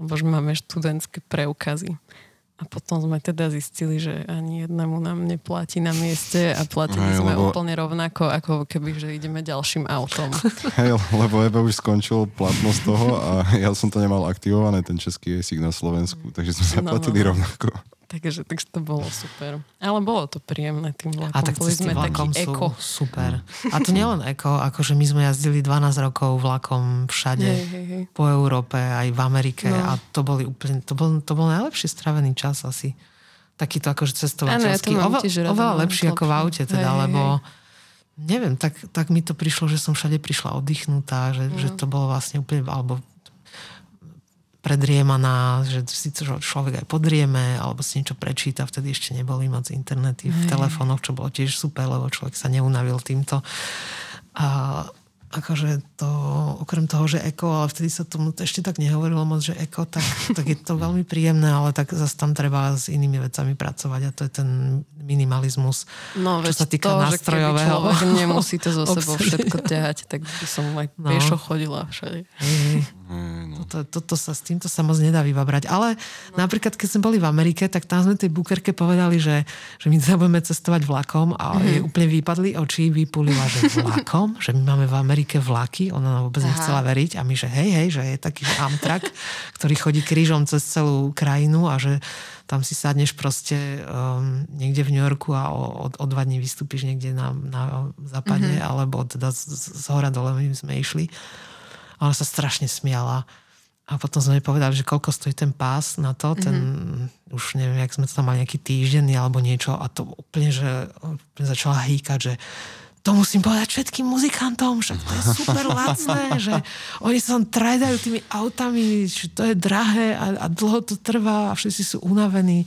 [SPEAKER 2] lebo že máme študentské preukazy. A potom sme teda zistili, že ani jednému nám neplatí na mieste a platili
[SPEAKER 3] Hej,
[SPEAKER 2] sme
[SPEAKER 3] lebo-
[SPEAKER 2] úplne rovnako, ako keby, že ideme ďalším autom.
[SPEAKER 3] Hej, lebo Ebe už skončil platnosť toho a ja som to nemal aktivované, ten český jesík na Slovensku, takže sme
[SPEAKER 2] No,
[SPEAKER 3] zaplatili
[SPEAKER 2] no, no.
[SPEAKER 3] rovnako.
[SPEAKER 2] Takže, takže to bolo super. Ale bolo to príjemné tým vlakom.
[SPEAKER 1] A tak
[SPEAKER 2] Boli sme
[SPEAKER 1] vlakom
[SPEAKER 2] taký
[SPEAKER 1] sú
[SPEAKER 2] eko.
[SPEAKER 1] super. A to nielen eko, akože my sme jazdili 12 rokov vlakom všade.
[SPEAKER 2] Hej, hej, hej.
[SPEAKER 1] po Európe, aj v Amerike
[SPEAKER 2] No.
[SPEAKER 1] a to boli úplne, to bol, to bol najlepšie stravený čas asi. Takýto akože
[SPEAKER 2] ja
[SPEAKER 1] cestovateľský.
[SPEAKER 2] mám
[SPEAKER 1] Ova,
[SPEAKER 2] tiež rada,
[SPEAKER 1] oveľa
[SPEAKER 2] mám
[SPEAKER 1] lepší ako v aute teda,
[SPEAKER 2] Hej, hej,
[SPEAKER 1] lebo neviem, tak, tak mi to prišlo, že som všade prišla oddychnutá, že, že
[SPEAKER 2] Mm.
[SPEAKER 1] to bolo vlastne úplne, alebo predriemaná, že si človek aj podrieme, alebo si niečo prečíta, vtedy ešte neboli moc internety v telefónoch, čo bolo tiež super, lebo človek sa neunavil týmto. A akože to, okrem toho, že eko, ale vtedy sa tomu ešte tak nehovorilo moc, že eko, tak, tak je to veľmi príjemné, ale tak zase tam treba s inými vecami pracovať a to je ten minimalizmus.
[SPEAKER 2] No,
[SPEAKER 1] čo sa týka
[SPEAKER 2] to, že keby
[SPEAKER 1] nástrojového
[SPEAKER 2] človek nemusí to zo sebou všetko ťahať, tak by som aj
[SPEAKER 1] No.
[SPEAKER 2] piešo chodila všade.
[SPEAKER 1] Hej,
[SPEAKER 3] no.
[SPEAKER 1] Toto, sa, s týmto sa moc nedá vybabrať. Ale napríklad, keď sme boli v Amerike, tak tam sme tej bukerke povedali, že, že my sa budeme cestovať vlakom a mm-hmm. jej úplne vypadli oči, vypulila, že vlakom? že my máme v Amerike vlaky? Ona nám vôbec
[SPEAKER 2] Aha.
[SPEAKER 1] nechcela veriť. A my, že hej, hej, že je taký že Amtrak, ktorý chodí krížom cez celú krajinu a že tam si sadneš proste um, niekde v New Yorku a o, o, o dva dní vystúpiš niekde na, na západe, mm-hmm. alebo teda z, z, z hora dole my sme išli. A ona sa strašne smiala. A potom sme povedali, že koľko stojí ten pás na to, ten, mm-hmm. už neviem, jak sme to tam mali nejaký týždenný alebo niečo a to úplne, že úplne začala hýkať, že to musím povedať všetkým muzikantom, však to je super lacné, že oni sa tam trajdajú tými autami, že to je drahé a, a dlho to trvá a všetci sú unavení.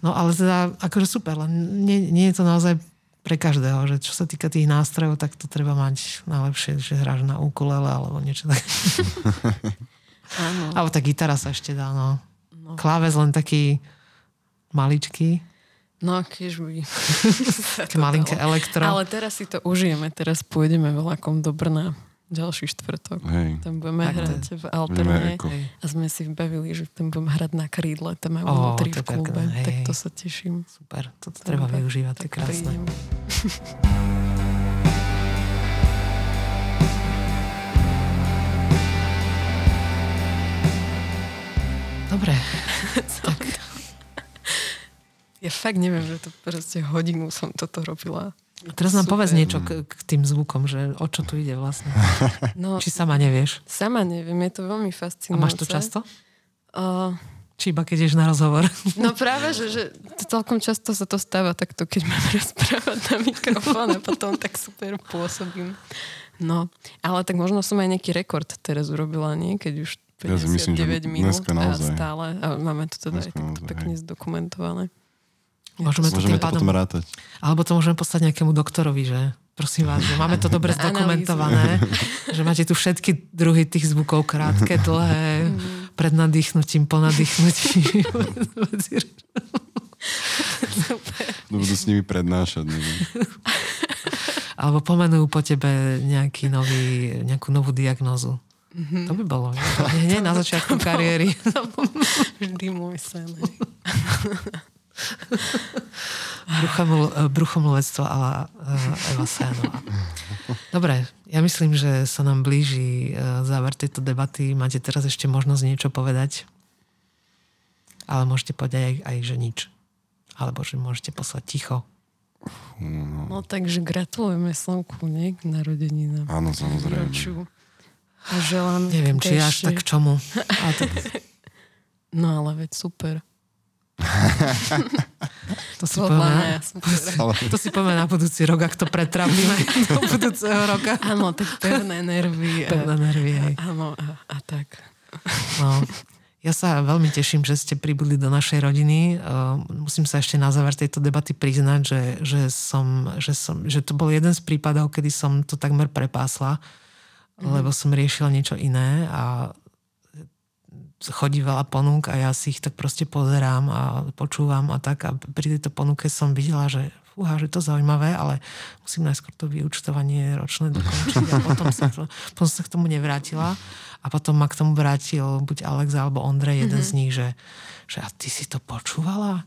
[SPEAKER 1] No ale teda akože super, len nie, nie je to naozaj pre každého, že čo sa týka tých nástrojov, tak to treba mať najlepšie, že hráš na ukulele alebo niečo také.
[SPEAKER 2] Áno.
[SPEAKER 1] Alebo tá gitara sa ešte dá, no. no. Kláves len taký maličký.
[SPEAKER 2] No, keď by...
[SPEAKER 1] Malinké elektro.
[SPEAKER 2] Ale teraz si to užijeme. Teraz pôjdeme vlakom do Brna ďalší štvrtok.
[SPEAKER 3] Hej.
[SPEAKER 2] Tam budeme
[SPEAKER 1] Tak
[SPEAKER 2] hrať v Alterne. A sme si vybavili, že tam budeme hrať na krídle. Tam majú
[SPEAKER 1] Ó,
[SPEAKER 2] vnútri v klube. Tak
[SPEAKER 1] hej.
[SPEAKER 2] to sa teším.
[SPEAKER 1] Super, toto treba
[SPEAKER 2] Tak-
[SPEAKER 1] využívať, to je
[SPEAKER 2] tak
[SPEAKER 1] krásne. Dobre, tak
[SPEAKER 2] Ja fakt neviem, že to proste hodinu som toto robila.
[SPEAKER 1] a teraz nám
[SPEAKER 2] Super.
[SPEAKER 1] povedz niečo k, k tým zvukom, že o čo tu ide vlastne.
[SPEAKER 2] No,
[SPEAKER 1] Či sama nevieš.
[SPEAKER 2] sama neviem, je to veľmi
[SPEAKER 1] A
[SPEAKER 2] fascinujúce.
[SPEAKER 1] máš to často?
[SPEAKER 2] Uh,
[SPEAKER 1] Či iba keď ideš na rozhovor?
[SPEAKER 2] no práve, že, že celkom často sa to stáva takto, keď mám rozprávať na mikrofón a potom tak super pôsobím. No, ale tak možno som aj nejaký rekord teraz urobila, nie? Keď už
[SPEAKER 3] Ja si
[SPEAKER 2] 59
[SPEAKER 3] myslím, že
[SPEAKER 2] minút a stále. A máme to teda
[SPEAKER 3] Dneska
[SPEAKER 2] aj takto
[SPEAKER 3] naozaj,
[SPEAKER 2] pekne
[SPEAKER 3] hej.
[SPEAKER 2] zdokumentované.
[SPEAKER 1] Môžeme to
[SPEAKER 3] Môžeme to potom rátať.
[SPEAKER 1] Alebo to môžeme poslať nejakému doktorovi, že prosím vás, že máme to dobre zdokumentované, že máte tu všetky druhy tých zvukov, krátke, dlhé, pred nadýchnutím, po nadýchnutí.
[SPEAKER 3] No budú s nimi prednášať. Neviem.
[SPEAKER 1] Alebo pomenujú po tebe nejaký nový, nejakú novú diagnózu. To by bolo. Nie, nie na začiatku kariéry.
[SPEAKER 2] Vždy môj sen. hej.
[SPEAKER 1] Bruchomil, bruchomilec ale eh, Eva Sénová. Dobre, ja myslím, že sa nám blíži eh, záver tejto debaty. Máte teraz ešte možnosť niečo povedať? Ale môžete povedať aj, aj že nič. Alebo že môžete poslať ticho.
[SPEAKER 2] No takže gratulujeme Slnku, nie? K narodeninám.
[SPEAKER 3] Áno, samozrejme.
[SPEAKER 2] Výročiu. A želám...
[SPEAKER 1] Neviem, či až
[SPEAKER 2] ešte-
[SPEAKER 1] tak k čomu. Ale to,
[SPEAKER 2] No ale veď super.
[SPEAKER 1] to si povieme, to si povieme na budúci rok, ak to pretravíme do budúceho roka.
[SPEAKER 2] Áno, tak pevné nervy. a-
[SPEAKER 1] Pevné nervy, hej.
[SPEAKER 2] Áno, a, a tak.
[SPEAKER 1] No, ja sa veľmi teším, že ste pribudli do našej rodiny. Uh, musím sa ešte na záver tejto debaty priznať, že, že, som, že, som, že to bol jeden z prípadov, kedy som to takmer prepásla, mm-hmm. lebo som riešila niečo iné a chodí veľa ponúk a ja si ich tak proste pozerám a počúvam a tak a pri tejto ponuke som videla, že fúha, že to zaujímavé, ale musím najskôr to vyučtovanie ročné dokončiť a potom sa, to, potom sa k tomu nevrátila a potom ma k tomu vrátil buď Alex alebo Ondrej, jeden mm-hmm. z nich, že, že a ty si to počúvala?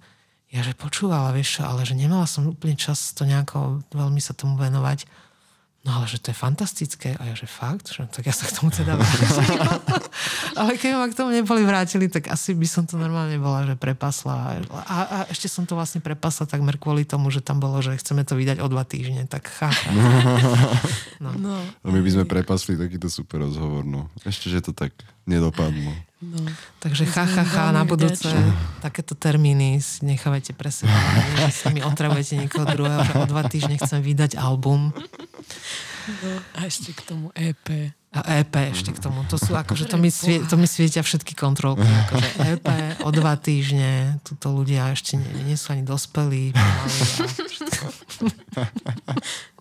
[SPEAKER 1] Ja, že počúvala, vieš čo, ale že nemala som úplne čas to nejako veľmi sa tomu venovať. No ale že to je fantastické. A ja, že fakt? Že, tak ja sa k tomu teda vrátim. ale keby ma k tomu neboli vrátili, tak asi by som to normálne bola, že prepasla. A, a ešte som to vlastne prepasla takmer kvôli tomu, že tam bolo, že chceme to vydať o dva týždne. Tak cha, cha.
[SPEAKER 2] No,
[SPEAKER 3] a my by sme prepasli takýto super rozhovor. No. Ešte, že to tak nedopadlo.
[SPEAKER 2] no.
[SPEAKER 1] Takže cha, cha,
[SPEAKER 2] veľmi
[SPEAKER 1] na budúce takéto termíny si nechávajte pre seba. Sami otravujete niekoho druhého, že o dva týždne chcem vydať album.
[SPEAKER 2] No. A ešte k tomu EP.
[SPEAKER 1] A EP ešte k tomu. To sú akože, to mi, svie, to mi svietia všetky kontrolky. Akože EP o dva týždne, tuto ľudia ešte nie, nie sú ani dospelí. pomaly a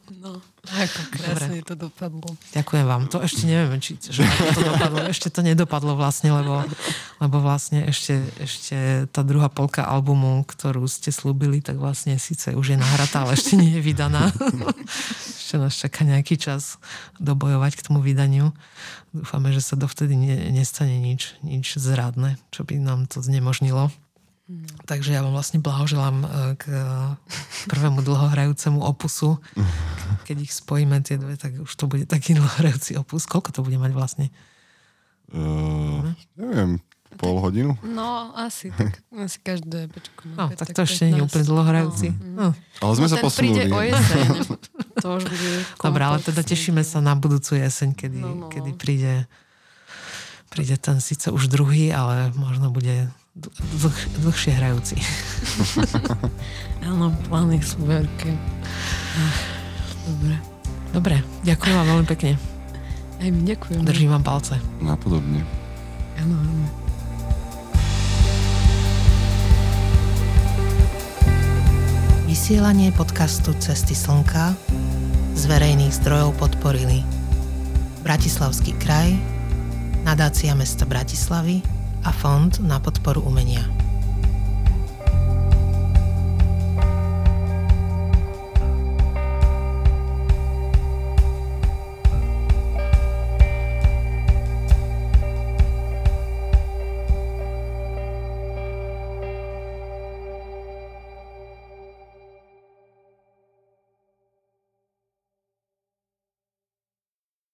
[SPEAKER 2] ako krásne to dopadlo.
[SPEAKER 1] Ďakujem vám. To ešte neviem, či že to dopadlo. Ešte to nedopadlo vlastne, lebo, lebo vlastne ešte, ešte tá druhá polka albumu, ktorú ste slúbili, tak vlastne síce už je nahratá, ale ešte nie je vydaná. ešte nás čaká nejaký čas dobojovať k tomu vydaniu. Dúfame, že sa dovtedy ne, nestane nič, nič zradné, čo by nám to znemožnilo. Takže ja vám vlastne blahoželám e, k e, prvému dlhohrajúcemu opusu. Keď ich spojíme tie dve, tak už to bude taký dlhohrajúci opus. Koľko to bude mať vlastne?
[SPEAKER 3] Uh, neviem, pol hodinu?
[SPEAKER 2] No, asi tak. Asi každé má
[SPEAKER 1] No,
[SPEAKER 2] päť,
[SPEAKER 1] tak to ešte nie je
[SPEAKER 2] 15.
[SPEAKER 1] úplne dlhohrajúci. No.
[SPEAKER 3] Ale sme
[SPEAKER 2] no,
[SPEAKER 3] sa posunuli.
[SPEAKER 2] príde o jeseň. To už bude
[SPEAKER 1] Dobre, ale teda tešíme sa na budúcu jeseň, kedy,
[SPEAKER 2] No, no.
[SPEAKER 1] kedy príde, príde ten síce už druhý, ale možno bude dlh, dlhšie hrajúci.
[SPEAKER 2] Áno, plány sú veľké. Dobre.
[SPEAKER 1] Dobre, ďakujem vám veľmi pekne.
[SPEAKER 2] Aj my ďakujeme.
[SPEAKER 1] Držím vám palce.
[SPEAKER 3] Napodobne.
[SPEAKER 2] Áno, áno.
[SPEAKER 1] Vysielanie podcastu Cesty slnka z verejných zdrojov podporili Bratislavský kraj, nadácia mesta Bratislavy a Fond na podporu umenia.